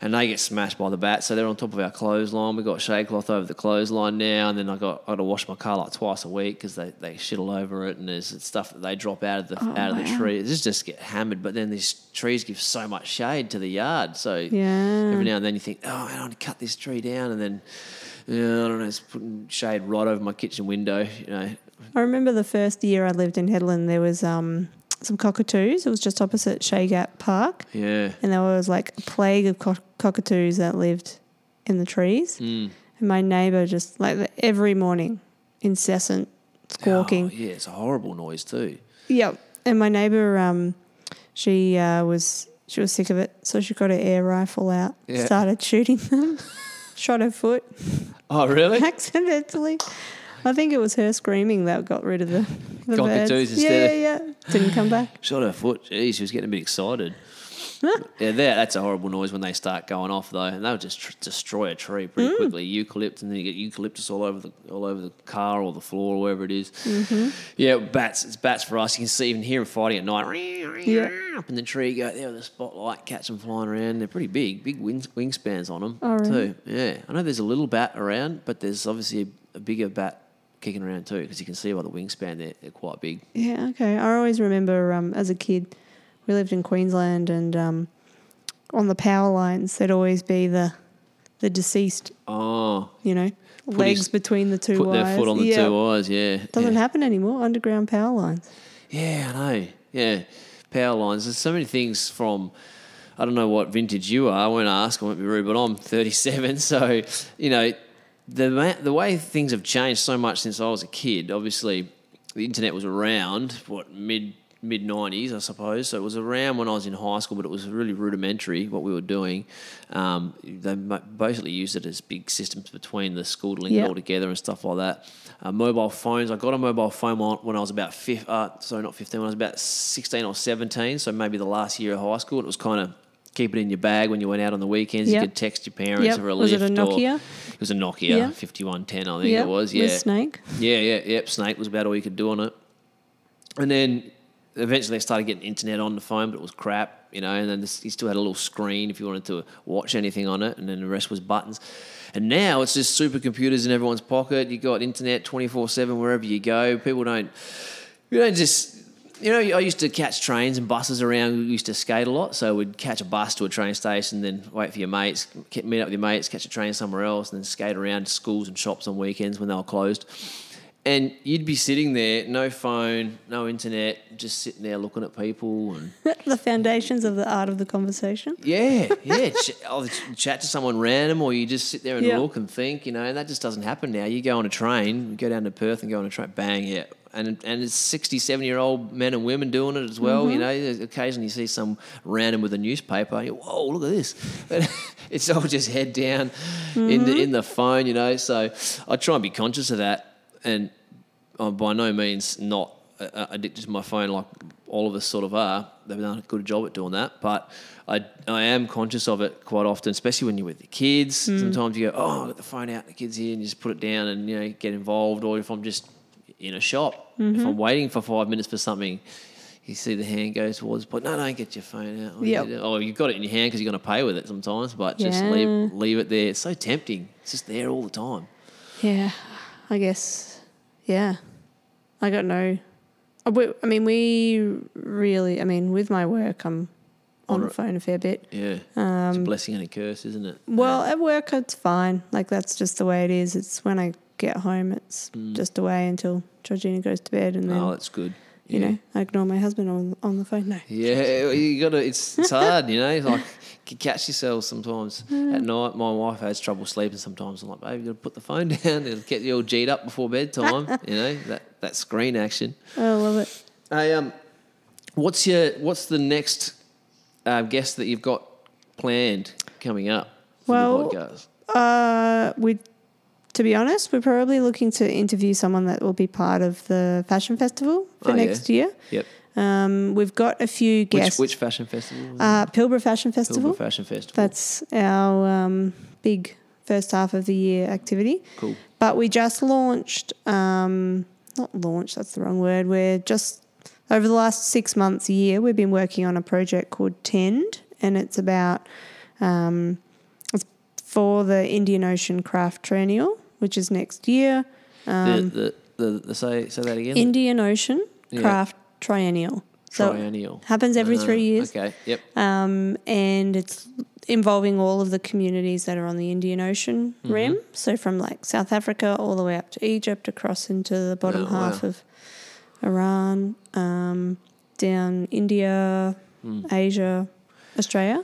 B: and they get smashed by the bats. So they're on top of our clothesline. We've got shade cloth over the clothesline now, and then I got I got to wash my car like twice a week because they, they shit all over it, and there's stuff that they drop out of the
C: Oh,
B: out of the
C: wow.
B: tree. Just get hammered. But then these trees give so much shade to the yard, so
C: Yeah.
B: every now and then you think, oh, I want to cut this tree down, and then. Yeah, I don't know. It's putting shade right over my kitchen window. You know,
C: I remember the first year I lived in Hedland. There was um some cockatoos. It was just opposite Shaygap Park,
B: yeah.
C: and there was like a plague of cock- cockatoos that lived in the trees.
B: Mm.
C: And my neighbour just like every morning, incessant squawking.
B: Oh, yeah, it's a horrible noise too.
C: Yep. And my neighbour, um, she uh, was she was sick of it, so she got her air rifle out,
B: Yeah.
C: started shooting them, [LAUGHS] shot her foot
B: Oh, really? [LAUGHS]
C: accidentally. I think it was her screaming that got rid of the, the
B: Cockatoos
C: birds.
B: instead
C: Yeah, yeah, yeah. Didn't come back. [LAUGHS]
B: Shot her foot. Jeez, she was getting a bit excited. [LAUGHS] yeah, that, that's a horrible noise when they start going off though, and they'll just tr- destroy a tree
C: Mm.
B: pretty quickly. Eucalypt, and then you get eucalyptus all over the all over the car or the floor or wherever it is.
C: Mm-hmm.
B: Yeah, bats. It's bats for us. You can see even hear them fighting at night.
C: Yeah.
B: Up in the tree, go there with the spotlight, catch them flying around. They're pretty big, big wing, wingspans on them
C: Oh, really?
B: too. Yeah, I know there's a little bat around, but there's obviously a, a bigger bat kicking around too because you can see by the wingspan they're, they're quite big.
C: Yeah, okay. I always remember um, as a kid, we lived in Queensland, and um, on the power lines, there'd always be the the deceased,
B: Oh,
C: you know, legs
B: his-
C: between the two
B: put
C: wires.
B: their foot on the
C: Yeah.
B: two eyes. Yeah,
C: Doesn't
B: yeah.
C: happen anymore. Underground power lines.
B: Yeah, I know. Yeah, power lines. There's so many things from. I don't know what vintage you are. I won't ask. I won't be rude, but I'm 37. [LAUGHS] So you know, the the way things have changed so much since I was a kid. Obviously, the internet was around. What mid mid 90s, I suppose. So it was around when I was in high school, but it was really rudimentary what we were doing. Um, they basically used it as big systems between the school to link
C: Yeah.
B: it all together and stuff like that. Uh, mobile phones. I got a mobile phone on- when I was about fif- uh, sorry, not 15, when I was about 16 or 17. So maybe the last year of high school. It was kind of keep it in your bag when you went out on the weekends.
C: Yep.
B: You could text your parents
C: Yep.
B: or a
C: Was it
B: lift.
C: a
B: or-
C: Nokia?
B: it was a Nokia
C: Yeah.
B: 5110, I think
C: Yeah,
B: it was.
C: with
B: Yeah.
C: Snake.
B: Yeah, yeah, yep. Snake was about all you could do on it. And then eventually they started getting internet on the phone, but it was crap, you know. And then this, you still had a little screen if you wanted to watch anything on it, and then the rest was buttons. And now it's just supercomputers in everyone's pocket. You got internet twenty four seven wherever you go. People don't, you don't just. You know, I used to catch trains and buses around. We used to skate a lot, so we'd catch a bus to a train station, then wait for your mates, meet up with your mates, catch a train somewhere else, and then skate around to schools and shops on weekends when they were closed. And you'd be sitting there, no phone, no internet, just sitting there looking at people and [LAUGHS]
C: the foundations of the art of the conversation.
B: yeah, [LAUGHS] yeah. ch- oh, I'll chat to someone random, or you just sit there and
C: Yeah.
B: look and think, you know. And that just doesn't happen now. You go on a train, you go down to Perth and go on a train, bang, yeah. And and it's 60, 70 year old men and women doing it as well.
C: Mm-hmm.
B: You know, occasionally you see some random with a newspaper. You whoa, look at this. [LAUGHS] But it's all just head down in
C: Mm-hmm.
B: the in the phone, you know. So I try and be conscious of that, and I'm by no means not uh, addicted to my phone, like all of us sort of are. They've done a good job at doing that, but I I am conscious of it quite often, especially when you're with the kids. Sometimes you go, oh, I've got the phone out, the kids here, and you just put it down and you know get involved. Or if I'm just in a shop, if I'm waiting for five minutes for something. You see the hand go towards, but no, don't get your phone out. Or,
C: Yep.
B: you- or you've got it in your hand because you're going to pay with it sometimes, but just
C: Yeah.
B: leave leave it there. It's so tempting. It's just there all the time.
C: Yeah, I guess. Yeah, I got no. I mean, we really. I mean, with my work, I'm on the phone a fair bit.
B: Yeah, it's
C: Um,
B: a blessing and a curse, isn't it?
C: Well, at work, it's fine. Like that's just the way it is. It's when I get home, it's just away until Georgina goes to bed, and then
B: oh, that's good.
C: you
B: Yeah.
C: know I ignore my husband on on the phone. No.
B: Yeah, you gotta. It's it's hard, you know. Like you catch yourself sometimes at night. My wife has trouble sleeping sometimes. I'm like, babe, you gotta put the phone [LAUGHS] down and get you all G'd up before bedtime. you know that that screen action.
C: I love it.
B: Hey, um, what's your what's the next uh, guest that you've got planned coming up
C: Well? Uh, we, to be honest, we're probably looking to interview someone that will be part of the fashion festival for
B: Oh, yeah.
C: next year.
B: Yep.
C: Um, we've got a few
B: Which
C: guests.
B: which fashion festival?
C: uh, Pilbara Fashion Festival.
B: Pilbara Fashion Festival.
C: That's our um, big first half of the year activity.
B: cool.
C: But we just launched, um, not launched, that's the wrong word. We're just, over the last six months, a year, we've been working on a project called Tend, and it's about, um, it's for the Indian Ocean Craft Triennial, which is next year. Um,
B: the, the, the, the say say that again.
C: Indian Ocean
B: Yeah.
C: Craft Triennial. So
B: Triennial.
C: happens every
B: Uh,
C: three years.
B: Okay. Yep.
C: um, and it's involving all of the communities that are on the Indian Ocean
B: Mm-hmm.
C: rim. So from like South Africa all the way up to Egypt, across into the bottom
B: Oh,
C: half
B: wow.
C: of Iran, um, down India,
B: Mm.
C: Asia, Australia.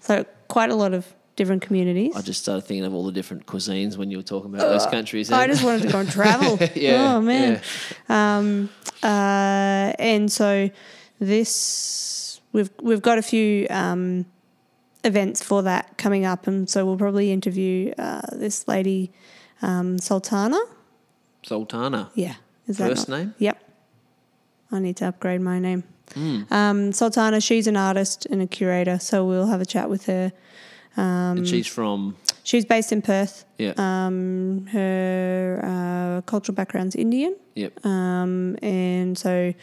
C: So quite a lot of different communities.
B: I just started thinking of all the different cuisines when you were talking about those countries.
C: Uh, I just wanted to go and [LAUGHS] travel.
B: Yeah,
C: Oh man. Um, uh, and so this we've we've got a few um, events for that coming up, and so we'll probably interview uh, this lady um, Sultana.
B: Sultana.
C: Yeah, is that
B: First
C: not-
B: name?
C: Yep. I need to upgrade my name. Um, Sultana, she's an artist and a curator, so we'll have a chat with her. Um,
B: and she's from
C: She's based in Perth.
B: yeah.
C: Um, her uh, cultural background's Indian,
B: yep.
C: um, and so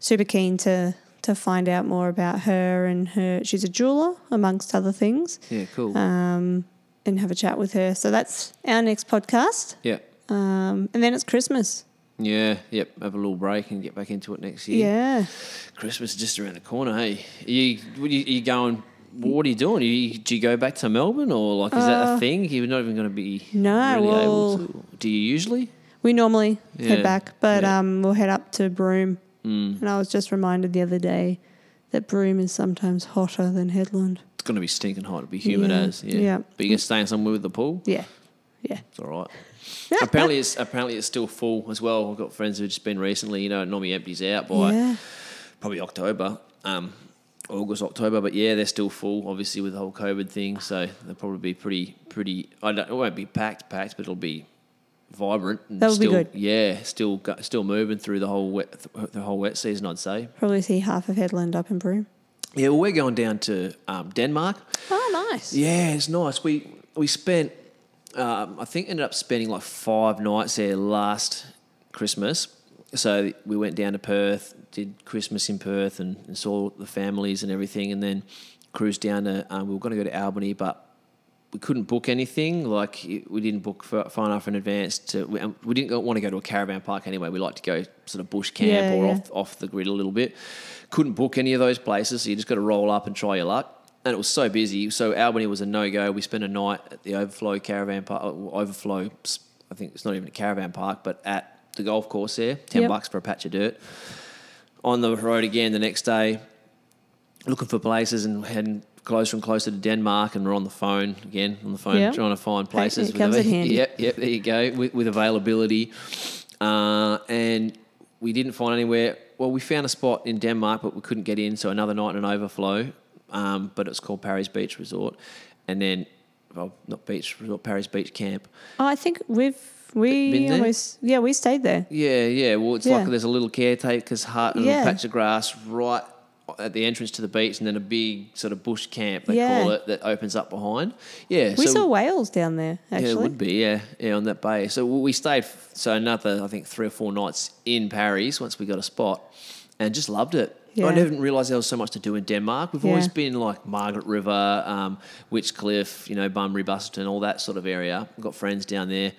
C: super keen to to find out more about her and her. She's a jeweler, amongst other things,
B: Yeah. Cool.
C: um, and have a chat with her. So that's our next podcast,
B: yeah.
C: um, and then it's Christmas.
B: Yeah. Yep. Have a little break and get back into it next year.
C: Yeah,
B: Christmas is just around the corner. Hey, you're you, are you going? What are you doing? Are you, do you go back to Melbourne or like is that a thing? You're not even going to be
C: Uh, No,
B: really able
C: well-
B: to. Do you usually?
C: we normally
B: Yeah,
C: head back, but
B: yeah.
C: um, we'll head up to Broome.
B: Mm.
C: And I was just reminded the other day that Broome is sometimes hotter than Hedland.
B: It's going to be stinking hot. It'll be humid
C: Yeah,
B: as yeah. But you can stay somewhere with the pool.
C: Yeah, yeah.
B: It's all right. [LAUGHS] apparently, it's apparently it's still full as well. I've got friends who've just been recently. You know, it normally empties out by probably October, um, August, October. But yeah, they're still full, obviously with the whole COVID thing. So they'll probably be pretty, pretty. I don't. It won't be packed, packed, but it'll be vibrant. And
C: That'll be
B: still,
C: good.
B: Yeah, still, still moving through the whole wet, the whole wet season. I'd say.
C: Probably see half of Hedland up in Broome.
B: Yeah, well, we're going down to um, Denmark.
C: Oh, nice.
B: Yeah, it's nice. We we spent, um, I think, ended up spending like five nights there last Christmas. So we went down to Perth, did Christmas in Perth, and, and saw the families and everything, and then cruised down to. Um, we were going to go to Albany, but we couldn't book anything. Like we didn't book far, far enough in advance to. We, um, we didn't want to go to a caravan park anyway. We like to go sort of bush camp
C: Yeah,
B: or
C: yeah.
B: off off the grid a little bit. Couldn't book any of those places, so you just got to roll up and try your luck. And it was so busy. So Albany was a no go. We spent a night at the Overflow Caravan Park. Overflow, I think it's not even a caravan park, but at the golf course there, ten
C: Yep.
B: bucks for a patch of dirt. On the road again the next day, looking for places and heading closer and closer to Denmark, and we're on the phone again on the phone
C: Yeah.
B: trying to find places.
C: it comes in handy.
B: Yep, yep. There you go with, with availability, uh, and we didn't find anywhere. Well, we found a spot in Denmark, but we couldn't get in. So another night in an overflow, um, but it's called Parry Beach Resort, and then well, not beach resort, Parry Beach Camp.
C: I think we've We always yeah we stayed there.
B: Yeah, yeah. Well, it's
C: Yeah.
B: like there's a little caretaker's hut and
C: Yeah.
B: a patch of grass right at the entrance to the beach, and then a big sort of bush camp they
C: Yeah.
B: call it that opens up behind. Yeah,
C: We
B: so
C: saw whales down there actually.
B: yeah, it would be yeah, yeah on that bay. So we stayed so another I think three or four nights in Parry once we got a spot, and just loved it.
C: Yeah.
B: I didn't realise there was so much to do in Denmark. We've always been like Margaret River, um, Witchcliffe, you know, Bunbury, Busselton, all that sort of area. We've got friends down there.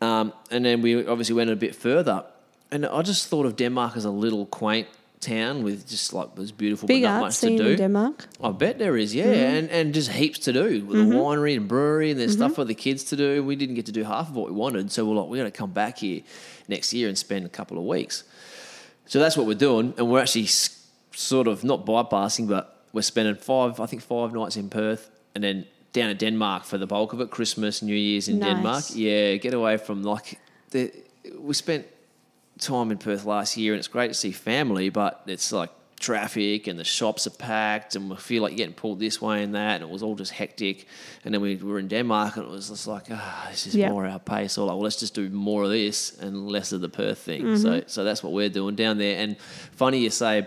B: Um, and then we obviously went a bit further. And I just thought of Denmark as a little quaint town with just like it was beautiful
C: Big
B: but not much to do.
C: in Denmark.
B: I bet there is, yeah,
C: Mm-hmm.
B: and and just heaps to do with the winery and brewery, and there's stuff for the kids to do. We didn't get to do half of what we wanted, so we're like, we're going to come back here next year and spend a couple of weeks. So that's what we're doing, and we're actually sort of not bypassing, but we're spending five, I think, five nights in Perth, and then down to Denmark for the bulk of it. Christmas, New Year's in
C: Nice.
B: Denmark. Yeah, get away from like the. We spent time in Perth last year, and it's great to see family, but it's like traffic and the shops are packed, and we feel like getting pulled this way and that, and it was all just hectic. And then we were in Denmark, and it was just like, ah, this is
C: Yeah.
B: more our pace. So like, well, let's just do more of this and less of the Perth thing. So, so that's what we're doing down there. And funny you say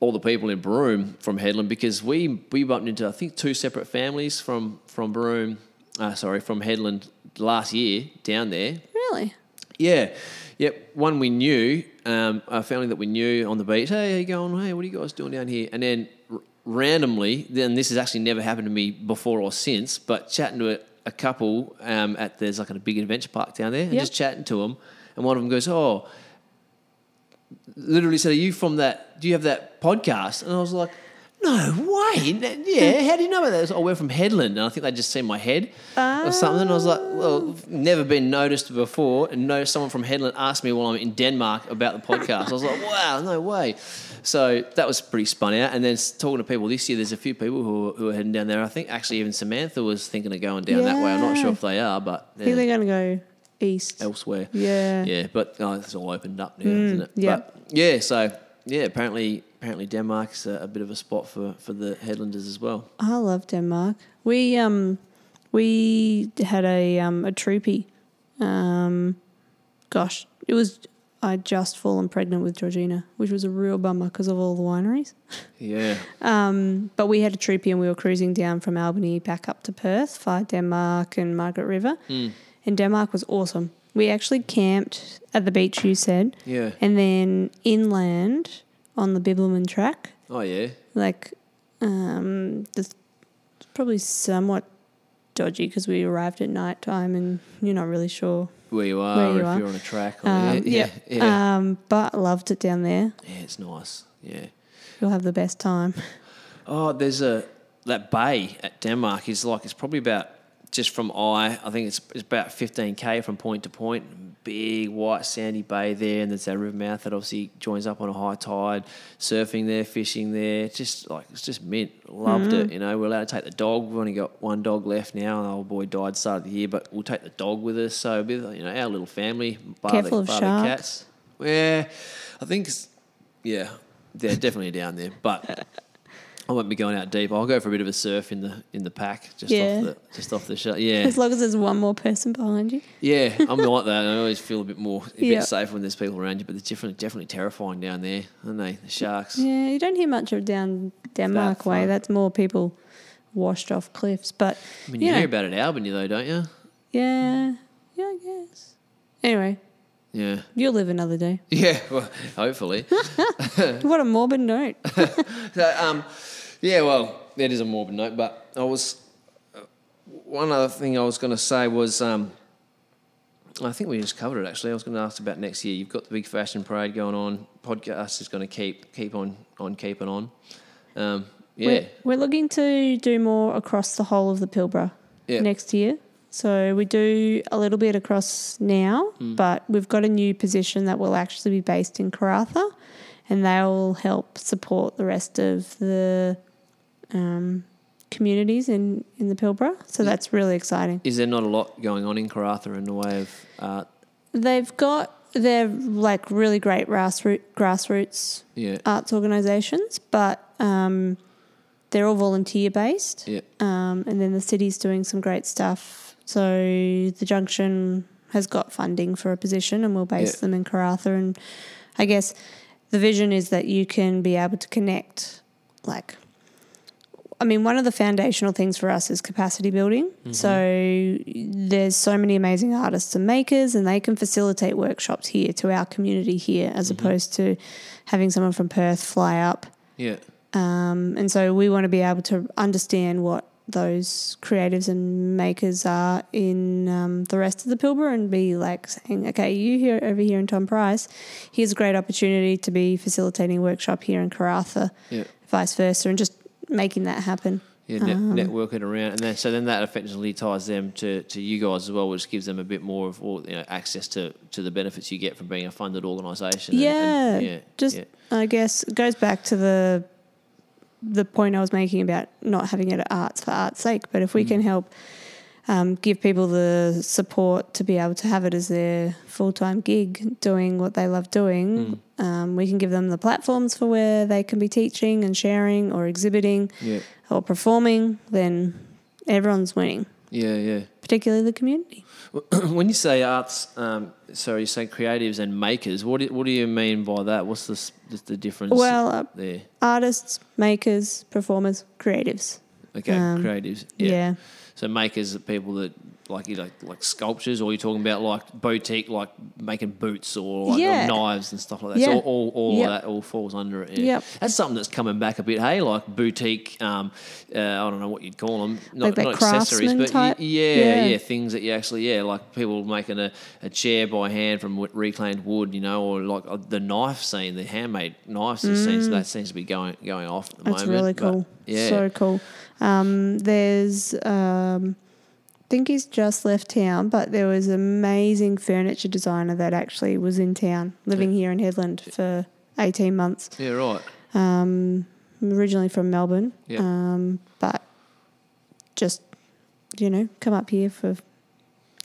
B: all the people in Broome from Hedland because we we bumped into I think two separate families from from Broome, uh, sorry, from Headland last year down there.
C: Really?
B: Yeah, yep. One we knew, um, a family that we knew on the beach. Hey, how you going? Hey, what are you guys doing down here? And then r- randomly, then this has actually never happened to me before or since. But chatting to a, a couple um, at there's like a big adventure park down there, and
C: Yep.
B: just chatting to them, and one of them goes, "Oh." Literally said, "Are you from that? Do you have that podcast?" And I was like, "No way! [LAUGHS] Yeah, how do you know about that?" Was, Oh, we're from Hedland, and I think they just seen my head or something. And I was like, "Well, never been noticed before." And no, someone from Hedland asked me while I'm in Denmark about the podcast. I was like, "Wow, no way!" So that was pretty spun out. And then talking to people this year, there's a few people who are, who are heading down there. I think actually even Samantha was thinking of going down that way. I'm not sure if they are, but
C: I think they're going to go east.
B: elsewhere.
C: Yeah.
B: Yeah, but oh, it's all opened up now, mm, isn't it?
C: yeah.
B: Yeah, so yeah, apparently apparently Denmark's a, a bit of a spot for, for the Hedlanders as well.
C: I love Denmark. We um we had a um a troopy. Um gosh, it was I just fallen pregnant with Georgina, which was a real bummer because of all the wineries. [LAUGHS]
B: Yeah.
C: Um, but we had a troopy and we were cruising down from Albany back up to Perth via Denmark and Margaret River. And Denmark was awesome. We actually camped at the beach you said.
B: Yeah.
C: And then inland on the Bibbulmun track.
B: Oh yeah.
C: like um it's probably somewhat dodgy because we arrived at night time and you're not really sure
B: Where you are,
C: Where
B: or
C: you
B: if
C: are.
B: you're on a track. Or,
C: um,
B: yeah, yeah, yeah.
C: um but loved it down there
B: yeah, it's nice. Yeah.
C: you'll have the best time
B: Oh, there's a that bay at Denmark is like it's probably about just from I. I think it's it's about 15k from point to point. Big white sandy bay there, and there's that river mouth that obviously joins up on a high tide. Surfing there, fishing there, just like it's just mint. Loved
C: Mm.
B: it. You know, we're allowed to take the dog. We've only got one dog left now. The old boy died start of the year, but we'll take the dog with us. So, of, you know, our little family. Bar
C: Careful
B: the,
C: of
B: bar
C: sharks.
B: cats. Yeah, I think, yeah, they're definitely down there, but. [LAUGHS] I won't be going out deep. I'll go for a bit of a surf in the in the pack, just
C: Yeah.
B: off the just off the shot. Yeah,
C: as long as there's one more person behind you
B: yeah. I'm like that. I always feel a bit more a
C: Yeah.
B: bit safer when there's people around you, but it's definitely definitely terrifying down there, aren't they? The sharks.
C: yeah you don't hear much of down denmark way
B: far.
C: that's more people washed off cliffs but
B: I mean, you
C: you know,
B: hear about it at Albany though, don't you?
C: yeah yeah i guess anyway
B: Yeah.
C: you'll live another day [LAUGHS]
B: Yeah. Well, hopefully. [LAUGHS]
C: what a morbid note [LAUGHS]
B: So, um, yeah, well, that is a morbid note, but I was uh, one other thing I was going to say was um, I think we just covered it actually. I was going to ask about next year. You've got the big fashion parade going on. Podcast is going to keep keep on on keeping on. Um, yeah,
C: We're, we're looking to do more across the whole of the Pilbara
B: Yeah.
C: next year. So we do a little bit across now,
B: Hmm.
C: but we've got a new position that will actually be based in Karratha, and they will help support the rest of the um, communities in, in the Pilbara. So that's really exciting.
B: is there not a lot going on in Karratha in the way of art?
C: They've got they're like really great grassroots grassroots
B: Yeah,
C: arts organisations, but um, they're all volunteer based.
B: yeah,
C: Um, and then the city's doing some great stuff. So the Junction has got funding for a position, and we'll base
B: Yeah.
C: them in Karratha. And I guess the vision is that you can be able to connect, like. I mean, one of the foundational things for us is capacity building. So there's so many amazing artists and makers, and they can facilitate workshops here to our community here, as opposed to having someone from Perth fly up.
B: Yeah.
C: Um, and so we want to be able to understand what those creatives and makers are in um, the rest of the Pilbara and be like saying, okay, you here over here in Tom Price, here's a great opportunity to be facilitating a workshop here in Karratha,
B: Yeah.
C: vice versa, and just making that happen.
B: Yeah, net,
C: Um,
B: networking around, and then so then that effectively ties them to, to you guys as well, which gives them a bit more of all, you know, access to, to the benefits you get from being a funded organisation. and-
C: Yeah,
B: and- yeah,
C: just
B: yeah.
C: I guess it goes back to the the point I was making about not having it at arts for art's sake. But if we
B: Mm.
C: can help um, give people the support to be able to have it as their full time gig, doing what they love doing,
B: Mm.
C: Um, we can give them the platforms for where they can be teaching and sharing or exhibiting
B: yeah,
C: or performing. Then everyone's winning,
B: yeah, yeah.
C: particularly the community. [CLEARS THROAT]
B: when you say arts, um, sorry, you say creatives and makers. What do, what do you mean by that? What's the the difference?
C: Well, uh,
B: there.
C: artists, makers, performers, creatives.
B: Okay,
C: um,
B: creatives.
C: yeah.
B: Yeah. So makers are people that like you know like sculptures, or you're talking about like boutique, like making boots or like
C: Yeah.
B: knives and stuff like that.
C: Yeah.
B: So all, all
C: Yep.
B: of that all falls under it. Yeah.
C: Yep.
B: That's something that's coming back a bit. Hey, like boutique. Um, uh, I don't know what you'd call them. Not,
C: Like
B: not accessories, but y- yeah,
C: Yeah.
B: yeah, things that you actually yeah, like people making a, a chair by hand from reclaimed wood, you know, or like uh, the knife scene, the handmade knives. it Seems, that seems to be going going off at the
C: Mm. That's
B: moment.
C: really
B: but
C: cool.
B: yeah.
C: So cool. Um, there's, um, think he's just left town, but there was an amazing furniture designer that actually was in town, living here in Headland for 18 months.
B: yeah, right.
C: Um, originally from Melbourne,
B: Yeah.
C: um, but just, you know, come up here for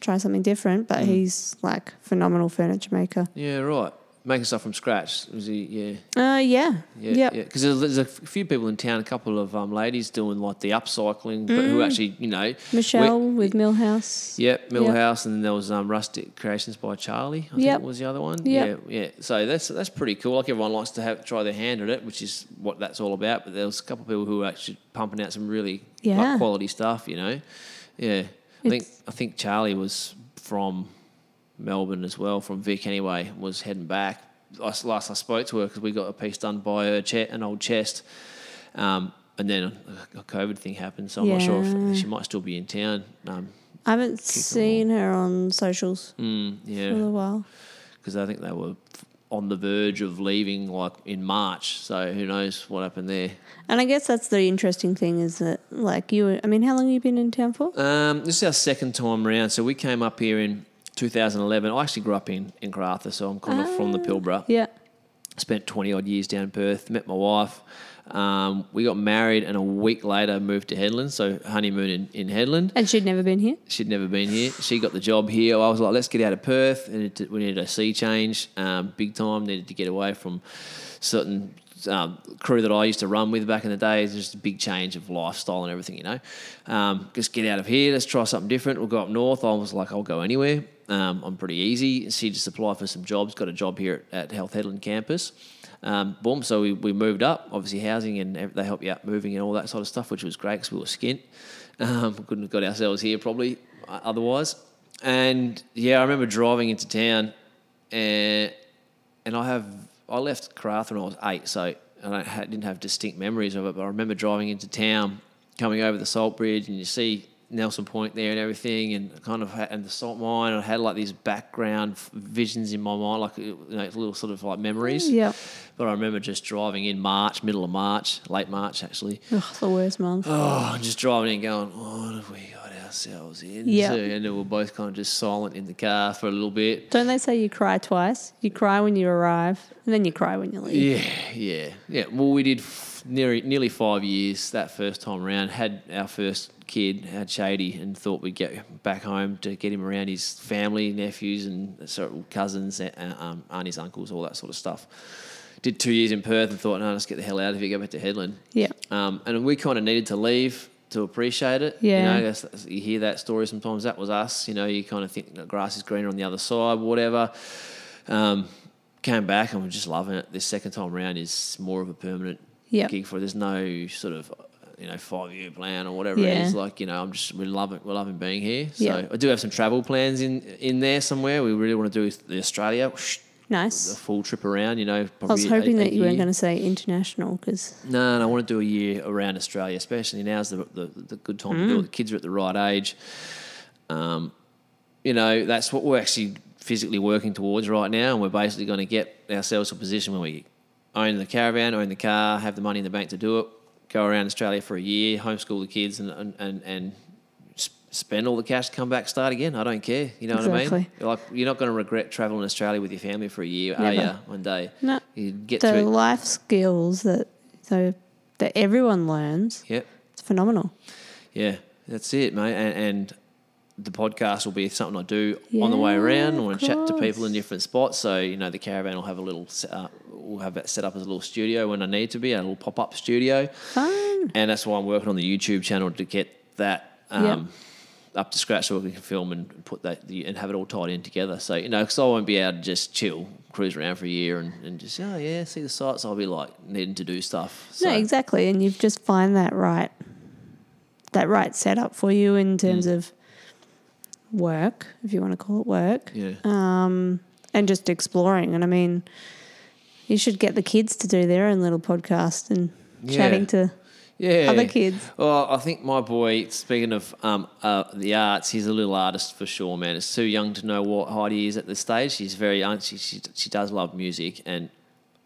C: try something different. But
B: Mm.
C: he's like phenomenal furniture maker.
B: Yeah, right. Making stuff from scratch. Was he? Yeah,
C: Uh, yeah.
B: yeah,
C: Yep.
B: yeah. Because there's, there's a few people in town, a couple of um, ladies doing like the upcycling, but who actually, you know,
C: Michelle with Millhouse.
B: Yep, Millhouse, and then there was um, Rustic Creations by Charlie. I
C: Yep.
B: think was the other one.
C: Yep.
B: Yeah, yeah. So that's that's pretty cool. Like everyone likes to have try their hand at it, which is what that's all about. But there was a couple of people who were actually pumping out some really
C: Yeah.
B: like, quality stuff. You know, yeah. I think I think Charlie was from Melbourne as well, from Vic anyway. Was heading back. Last, last I spoke to her because we got a piece done by her che- an old chest. Um, and then a, a COVID thing happened, so I'm not sure if she might still be in town. Um,
C: I haven't seen her on socials
B: mm, yeah,
C: for a while.
B: because I think they were on the verge of leaving like in March. So who knows what happened there?
C: And I guess that's the interesting thing is that, like, you, I mean, how long have you been in town for?
B: Um, this is our second time round. So we came up here in 2011. I actually grew up in in Karratha, so I'm kind of from the Pilbara.
C: Yeah.
B: Spent 20 odd years down in Perth. Met my wife. Um, we got married, and a week later moved to Hedland. So honeymoon in, in Hedland.
C: And she'd never been here?
B: She'd never been here. She got the job here. I was like, let's get out of Perth. Needed, we needed a sea change, um, big time. Needed to get away from certain um, crew that I used to run with back in the day. It's just a big change of lifestyle and everything, you know. Um, just get out of here. Let's try something different. We'll go up north. I was like, I'll go anywhere. Um, I'm pretty easy. She just applied for some jobs. Got a job here at, at Health Hedland campus. Um, boom. So we, we moved up. Obviously, housing and they help you out moving and all that sort of stuff, which was great because we were skint. Um, [LAUGHS] couldn't have got ourselves here probably uh, otherwise. And yeah, I remember driving into town, and and I have I left Karratha when I was eight, so I didn't have distinct memories of it. But I remember driving into town, coming over the Salt Bridge, and you see Nelson Point there and everything, and kind of had, and the salt mine. I had like these background visions in my mind, like you know, little sort of like memories.
C: Mm, yeah.
B: But I remember just driving in March, middle of March, late March actually.
C: Ugh, the worst month.
B: Oh, just driving in, going, what have we got ourselves in?
C: Yeah.
B: and then we're both kind of just silent in the car for a little bit.
C: Don't they say you cry twice? You cry when you arrive, and then you cry when you leave.
B: Yeah, yeah, yeah. Well, we did f- nearly nearly five years that first time around. Had our first kid, had Shady, and thought we'd get back home to get him around his family, nephews, and sort of cousins, uh, um, aunties, uncles, all that sort of stuff. Did two years in Perth and thought, no, let's get the hell out of here, go back to Hedland.
C: Yeah.
B: Um, and we kind of needed to leave to appreciate it.
C: Yeah.
B: You know, that's- you hear that story sometimes. That was us. You know, you kind of think the grass is greener on the other side, whatever. Um, came back and we're just loving it. This second time around is more of a permanent
C: Yep.
B: gig for. There's no sort of you know five year plan or whatever
C: Yeah.
B: it is. Like you know, I'm just we love it. We're loving being here. So
C: Yeah.
B: I do have some travel plans in in there somewhere. We really want to do the Australia. A
C: Nice.
B: A full trip around, you know.
C: I was hoping
B: a- a
C: that you weren't going to say international because
B: No, no, I want to do a year around Australia, especially now's the the, the good time to do it. The kids are at the right age. Um, you know, that's what we're actually physically working towards right now, and we're basically going to get ourselves to a position where we own the caravan, own the car, have the money in the bank to do it, go around Australia for a year, homeschool the kids, and and and. and Spend all the cash, come back, start again. I don't care. You know what I mean?
C: Exactly.
B: Like you're not going to regret traveling Australia with your family for a year, are you? One day,
C: No.
B: you get
C: the life skills that so that everyone learns,
B: Yep.
C: it's phenomenal.
B: Yeah, that's it, mate. And, and the podcast will be something I do on the way
C: Yeah,
B: around. I want to chat to people in different spots. So you know, the caravan will have a little. set up- We'll have that set up as a little studio when I need to be, a little pop up studio.
C: Fun.
B: And that's why I'm working on the YouTube channel to get that um, up to scratch so we can film and put that and have it all tied in together. So you know, because I won't be able to just chill, cruise around for a year and, and just oh yeah, see the sights. I'll be like needing to do stuff. So,
C: No, exactly, and you've just find that right, that right setup for you in terms
B: Mm.
C: of work, if you want to call it work,
B: Yeah.
C: um, and just exploring. And I mean, you should get the kids to do their own little podcast and
B: Yeah.
C: chatting to
B: yeah.
C: other kids.
B: Well, I think my boy, speaking of um, uh, the arts, he's a little artist for sure, man. It's too young to know what Heidi is at this stage. She's very young. She, she, she does love music. And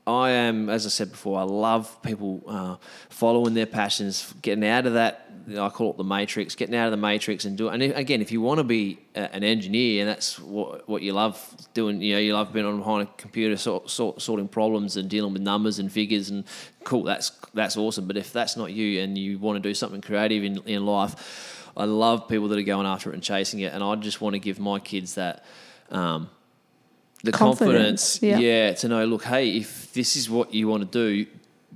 B: I am, as I said before, I love people uh, following their passions, getting out of that, I call it the matrix, getting out of the matrix and do. And again, if you want to be an engineer and that's what, what you love doing, you know, you love being on behind a computer sort, sort, sorting problems and dealing with numbers and figures and cool, that's, that's awesome. But if that's not you and you want to do something creative in, in life, I love people that are going after it and chasing it. And I just want to give my kids that. Um, the
C: Confidence,
B: confidence,
C: yeah.
B: yeah, to know, look, hey, if this is what you want to do,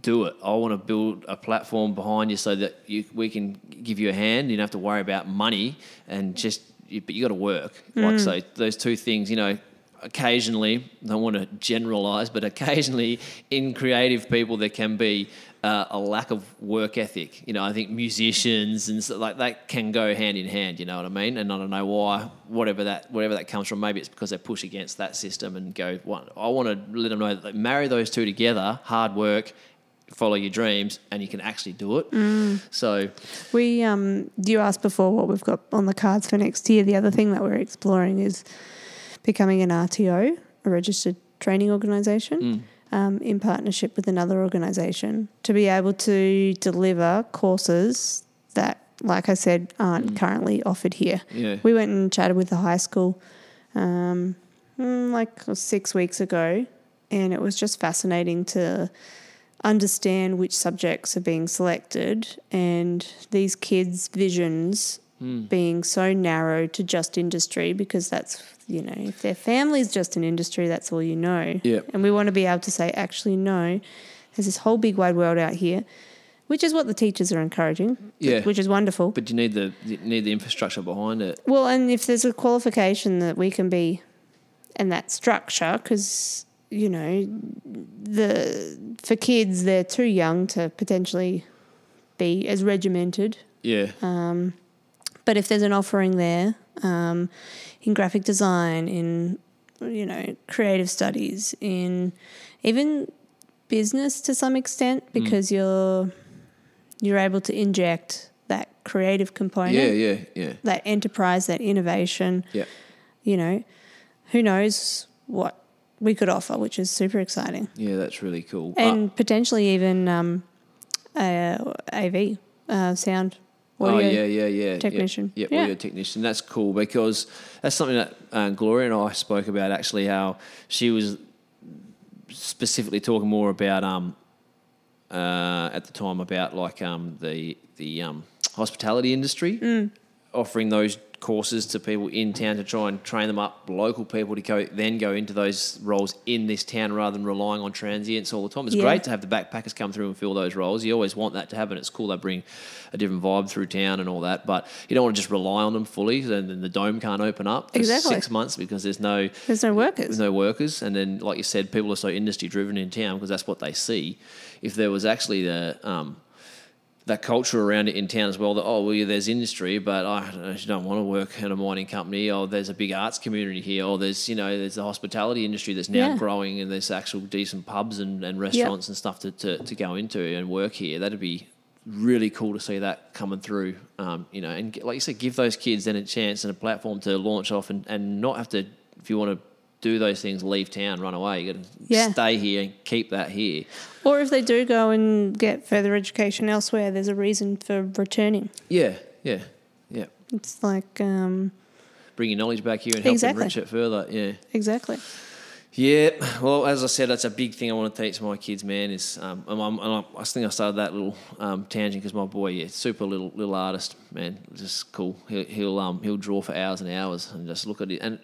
B: do it. I want to build a platform behind you so that you, we can give you a hand. You don't have to worry about money and just, you- but you got to work. Like mm. so, those two things, you know. Occasionally, I don't want to generalize, but occasionally in creative people there can be uh, a lack of work ethic. You know, I think musicians and like that can go hand in hand. You know what I mean? And I don't know why, whatever that whatever that comes from. Maybe it's because they push against that system and go. "Well, I want to let them know that they marry those two together: hard work, follow your dreams, and you can actually do it. So
C: We, um, you asked before what we've got on the cards for next year. The other thing that we're exploring is becoming an RTO, a registered training organisation, um, in partnership with another organisation to be able to deliver courses that, like I said, aren't currently offered here.
B: yeah,
C: We went and chatted with the high school um, mm, like six weeks ago, and it was just fascinating to understand which subjects are being selected and these kids' visions being so narrow to just industry because that's, you know, if their family's just an industry, that's all you know.
B: Yep.
C: And we want to be able to say, actually, no, there's this whole big wide world out here. Which is what the teachers are encouraging,
B: Yeah.
C: which is wonderful.
B: but you need the you need the infrastructure behind it.
C: Well, and if there's a qualification that we can be, and that structure, because you know, the for kids they're too young to potentially be as regimented.
B: Yeah, um,
C: But if there's an offering there um, in graphic design, in you know creative studies, in even business to some extent, because you're you're able to inject that creative component,
B: yeah, yeah, yeah,
C: that enterprise, that innovation.
B: yeah.
C: you know, who knows what we could offer, which is super exciting.
B: Yeah, that's really cool.
C: And potentially even um, uh, AV, uh, sound.
B: Oh yeah, yeah, yeah.
C: technician.
B: Yeah, yeah,
C: Yeah.
B: audio technician. That's cool because that's something that uh, Gloria and I spoke about actually. How she was specifically talking more about um uh, at the time about like um the the um hospitality industry.
C: Mm.
B: offering those courses to people in town to try and train them up, local people to go then go into those roles in this town rather than relying on transients all the time. It's
C: Yeah.
B: great to have the backpackers come through and fill those roles. You always want that to happen. It's cool they bring a different vibe through town and all that, but you don't want to just rely on them fully. And then the dome can't open up for
C: Exactly.
B: six months because there's no
C: There's no workers.
B: there's no workers, and then like you said, people are so industry driven in town because that's what they see. If there was actually the um, that culture around it in town as well, that oh well, yeah, there's industry, but I actually don't want to work at a mining company. Oh, there's a big arts community here. Or there's you know there's the hospitality industry that's now
C: Yeah.
B: growing, and there's actual decent pubs and, and restaurants and stuff to, to, to go into and work here. That'd be really cool to see that coming through. Um, you know, and like you said, give those kids then a chance and a platform to launch off and, and not have to if you want to do those things, leave town, run away. You got to
C: Yeah.
B: stay here and keep that here.
C: Or if they do go and get further education elsewhere, there's a reason for returning.
B: Yeah, yeah, yeah.
C: It's like, um,
B: Bring your knowledge back here and help
C: Exactly.
B: enrich it further. Yeah.
C: exactly.
B: Yeah, well, as I said, that's a big thing I want to teach my kids. Man, is um, and I'm, and I I think I started that little um, tangent because my boy, yeah, super little little artist, man, just cool. He'll he'll um he'll draw for hours and hours and just look at it. And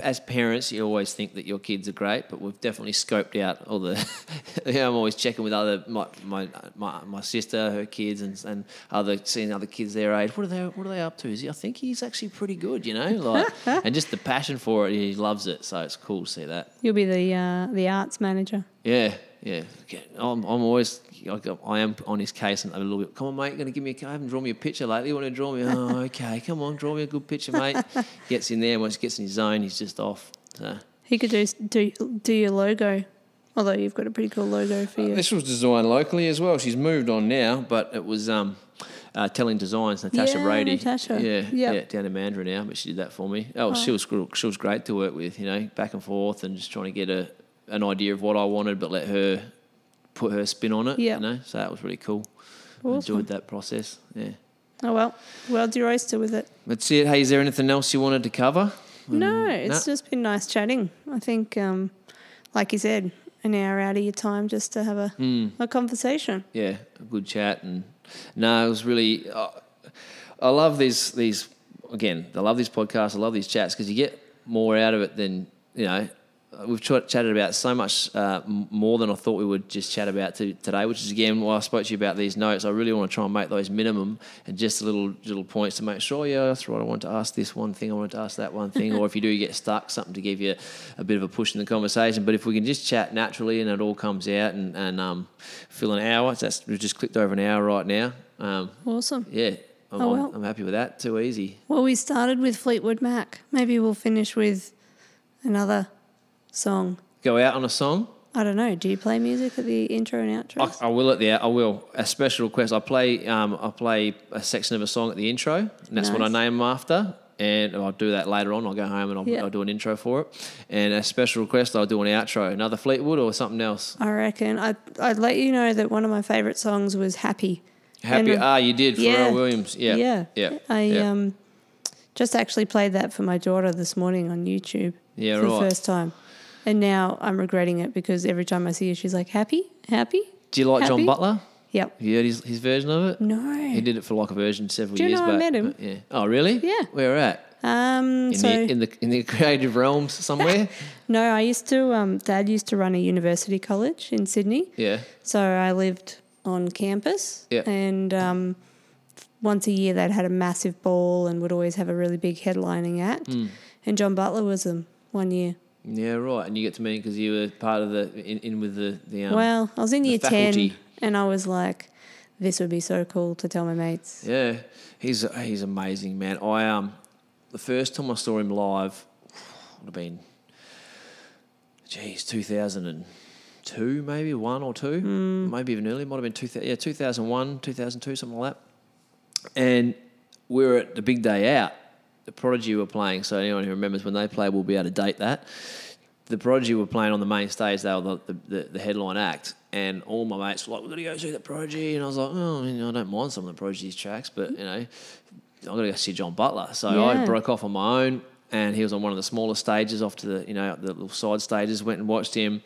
B: as parents, you always think that your kids are great, but we've definitely scoped out all the. [LAUGHS] you know, I'm always checking with other my my my, my sister, her kids, and and other seeing other kids their age. What are they What are they up to? Is he? I think he's actually pretty good. You know, like [LAUGHS] and just the passion for it. He loves it, so it's cool to see that.
C: You'll be the uh, the arts manager.
B: Yeah, yeah. I'm, I'm always, I am on his case and a little bit. Come on, mate, going to give me. A, I haven't drawn me a picture lately. You want to draw me? Oh, [LAUGHS] okay. Come on, draw me a good picture, mate. gets in there. Once he gets in his zone, he's just off. So.
C: He could do do do your logo, although you've got a pretty cool logo for you.
B: This was designed locally as well. She's moved on now, but it was um, uh, Telling Designs, Natasha
C: Yeah,
B: Brady.
C: Natasha.
B: Yeah,
C: Yep.
B: yeah, down in Mandurah now, but she did that for me. Oh, she was she was great to work with. You know, back and forth and just trying to get a an idea of what I wanted, but let her put her spin on it.
C: Yeah.
B: you know, so that was really cool.
C: Awesome.
B: Enjoyed that process. Yeah,
C: Oh well, world's your oyster with it.
B: that's it. Hey, is there anything else you wanted to cover?
C: No, it's
B: nah.
C: just been nice chatting. I think, um, like you said, an hour out of your time just to have a
B: Hmm.
C: a conversation.
B: yeah, a good chat, and no, it was really. Uh, I love these these again. I love these podcasts. I love these chats because you get more out of it than you know. We've ch- chatted about so much uh, more than I thought we would just chat about to, today, which is again why I spoke to you about these notes. I really want to try and make those minimum and just little little points to make sure, yeah, that's right. I want to ask this one thing. I want to ask that one thing. or if you do get stuck, something to give you a bit of a push in the conversation. But if we can just chat naturally and it all comes out and, and um, fill an hour, that's we've just clicked over an hour right now. Um,
C: Awesome.
B: yeah, I'm,
C: Oh, well.
B: I'm happy with that. Too easy.
C: Well, we started with Fleetwood Mac. Maybe we'll finish with another song.
B: Go out on a song.
C: I don't know. Do you play music at the intro and outro?
B: I, I will at the I will a special request. I play um, I play a section of a song at the intro, and that's what I name them after. And I'll do that later on. I'll go home and I'll,
C: Yeah.
B: I'll do an intro for it. And a special request, I'll do an outro. Another Fleetwood or something else.
C: I reckon. I, I'd let you know that one of my favourite songs was Happy.
B: Happy.
C: And,
B: ah, you did. Pharrell Williams. Yeah.
C: Yeah.
B: Yeah.
C: I
B: yeah.
C: um, just actually played that for my daughter this morning on YouTube
B: Yeah,
C: for
B: right.
C: the first time. And now I'm regretting it because every time I see her, she's like, Happy? Happy?
B: Do you like John Butler?
C: Yep.
B: Have you heard his, his version of it?
C: No.
B: He did it for like a version several
C: Do you
B: years
C: know I met him?
B: Yeah. Oh, really?
C: Yeah.
B: Where at?
C: Um,
B: In
C: so,
B: the in the in the [LAUGHS] creative realms somewhere. [LAUGHS]
C: no, I used to, um, Dad used to run a university college in Sydney.
B: yeah.
C: So I lived on campus.
B: Yeah.
C: And um, once a year, they'd had a massive ball and would always have a really big headlining act.
B: Hmm.
C: And John Butler was them one year.
B: Yeah, right. And you get to meet because you were part of the in, in with the the um,
C: well, I was in
B: the
C: year
B: faculty.
C: 10 and I was like, this would be so cool to tell my mates.
B: Yeah, he's he's amazing, man. I um, the first time I saw him live would have been, geez, two thousand and two, maybe one or two, maybe even earlier. Might have been two yeah, two thousand one, two thousand two, something like that. And we were at the big day out. The Prodigy were playing, so anyone who remembers when they played will be able to date that. The Prodigy were playing on the main stage. They were the, the, the, the headline act, and all my mates were like, "We're gonna go see the Prodigy," and I was like, "Oh, you know, I don't mind some of the Prodigy's tracks, but you know, I got to go see John Butler." So I broke off on my own, and he was on one of the smaller stages, off to the you know the little side stages. Went and watched him,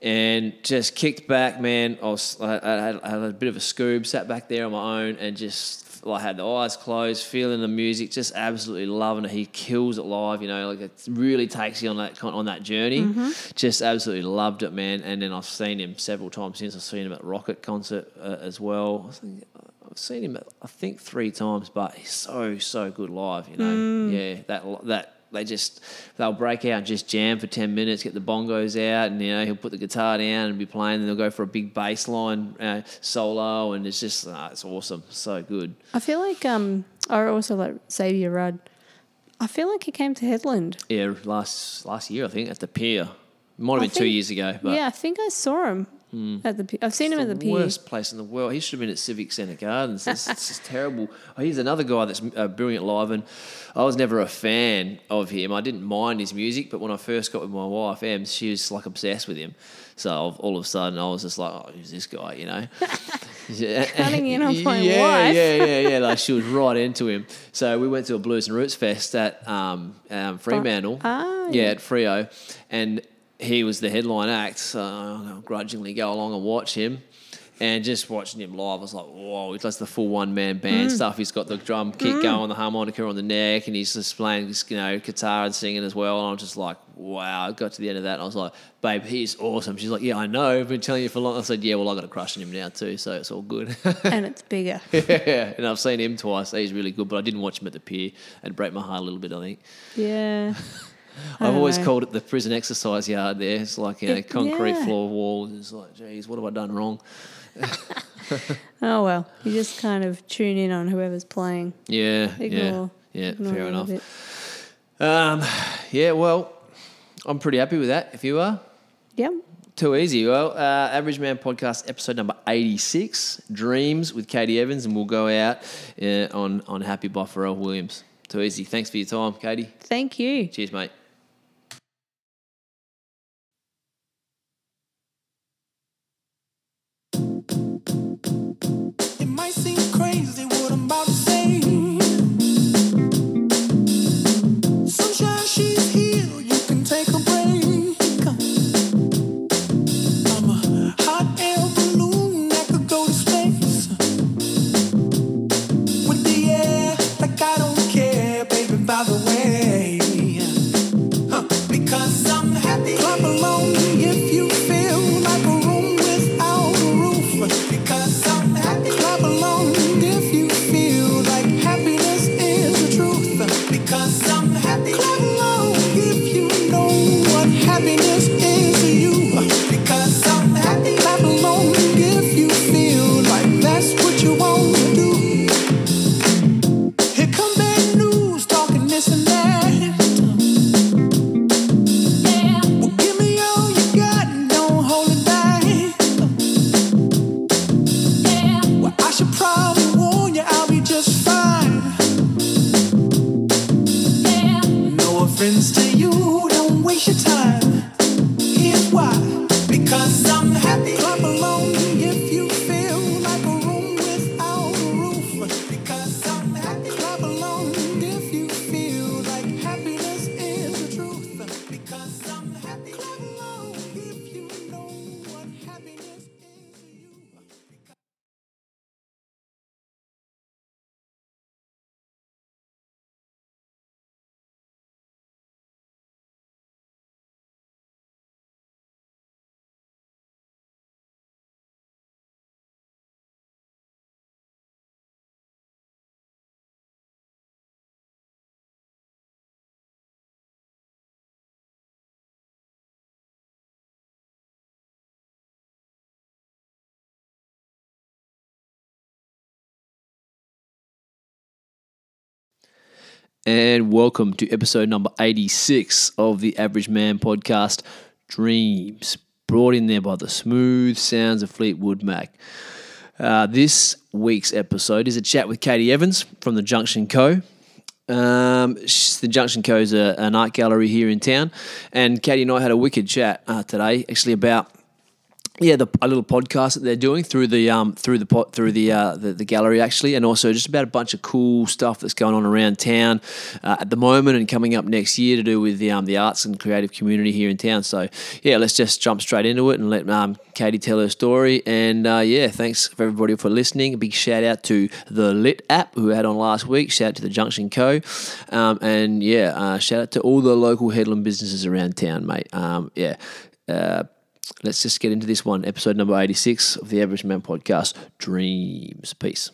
B: and just kicked back, man. I was I, I, had, I had a bit of a scoob, sat back there on my own, and just like had the eyes closed, feeling the music, just absolutely loving it. He kills it live, you know, like it really takes you on that on that journey. Just absolutely loved it, man. And then I've seen him several times since. I've seen him at Rocket concert uh, as well. I think I've seen him, I think, three times, but he's so so good live. You know, yeah, that that they just they'll break out and just jam for ten minutes, get the bongos out, and you know he'll put the guitar down and be playing. And they'll go for a big bass line uh, solo, and it's just uh, it's awesome, so good.
C: I feel like um, I also like Xavier Rudd. I feel like he came to Hedland.
B: Yeah, last last year I think at the pier. Might have
C: I
B: been two years ago, but
C: yeah, I think I saw him at the. Pier. I've seen him at the pier.
B: worst place in the world. He should have been at Civic Centre Gardens. It's, it's just terrible. Oh, he's another guy that's uh, brilliant live, and I was never a fan of him. I didn't mind his music, but when I first got with my wife, Em, she was like obsessed with him. So all of a sudden, I was just like, "Oh, who's this guy?" You know. [LAUGHS]
C: Cutting in on my
B: yeah,
C: wife.
B: Yeah, yeah, yeah. [LAUGHS] Like she was right into him. So we went to a Blues and Roots Fest at um, um, Fremantle.
C: Ah,
B: yeah, at Freo, and he was the headline act. So I grudgingly go along and watch him. And just watching him live, I was like, whoa, he does the full one man band
C: Mm.
B: stuff. He's got the drum kit going, the harmonica on the neck, and he's just playing this, you know, guitar and singing as well. And I'm just like, wow. I got to the end of that, and I was like, babe, he's awesome. She's like, yeah, I know. I've been telling you for long. I said, yeah, well, I got a crush on him now too, so it's all good. [LAUGHS]
C: and it's bigger. [LAUGHS]
B: yeah, and I've seen him twice. He's really good, but I didn't watch him at the pier. It'd break my heart a little bit, I think.
C: Yeah. [LAUGHS]
B: I've always
C: know.
B: called it the prison exercise yard there. It's like, you know,
C: It-
B: concrete
C: yeah.
B: floor walls. It's like, geez, what have I done wrong? [LAUGHS]
C: Oh well, you just kind of tune in on whoever's playing.
B: Yeah,
C: Ignore.
B: yeah, yeah,
C: ignore
B: fair enough. Um, yeah, well, I'm pretty happy with that. If you are,
C: Yep.
B: too easy. Well, uh, Average Man Podcast, episode number 86, Dreams with Katie Evans, and we'll go out uh, on, on Happy by Pharrell Williams. Too easy. Thanks for your time, Katie.
C: Thank you.
B: Cheers, mate.
D: And
B: welcome to episode number 86 of the Average Man podcast, Dreams, brought in there by the smooth sounds of Fleetwood Mac. Uh, this week's episode is a chat with Katie Evans from the Junction Co. Um, the Junction Co is a, an art gallery here in town, and Katie and I had a wicked chat uh, today, actually about yeah, the, a little podcast that they're doing through the um, through the pot through the, uh, the the gallery actually, and also just about a bunch of cool stuff that's going on around town uh, at the moment and coming up next year to do with the um, the arts and creative community here in town. So yeah, let's just jump straight into it and let um, Katie tell her story. And uh, yeah, thanks for everybody for listening. A big shout out to the Lit app who had on last week. Shout out to the Junction Co. Um, and yeah, uh, shout out to all the local Hedland businesses around town, mate. Um, yeah. Uh, let's just get into this one, episode number 86 of the Average Man podcast Dreams. Peace.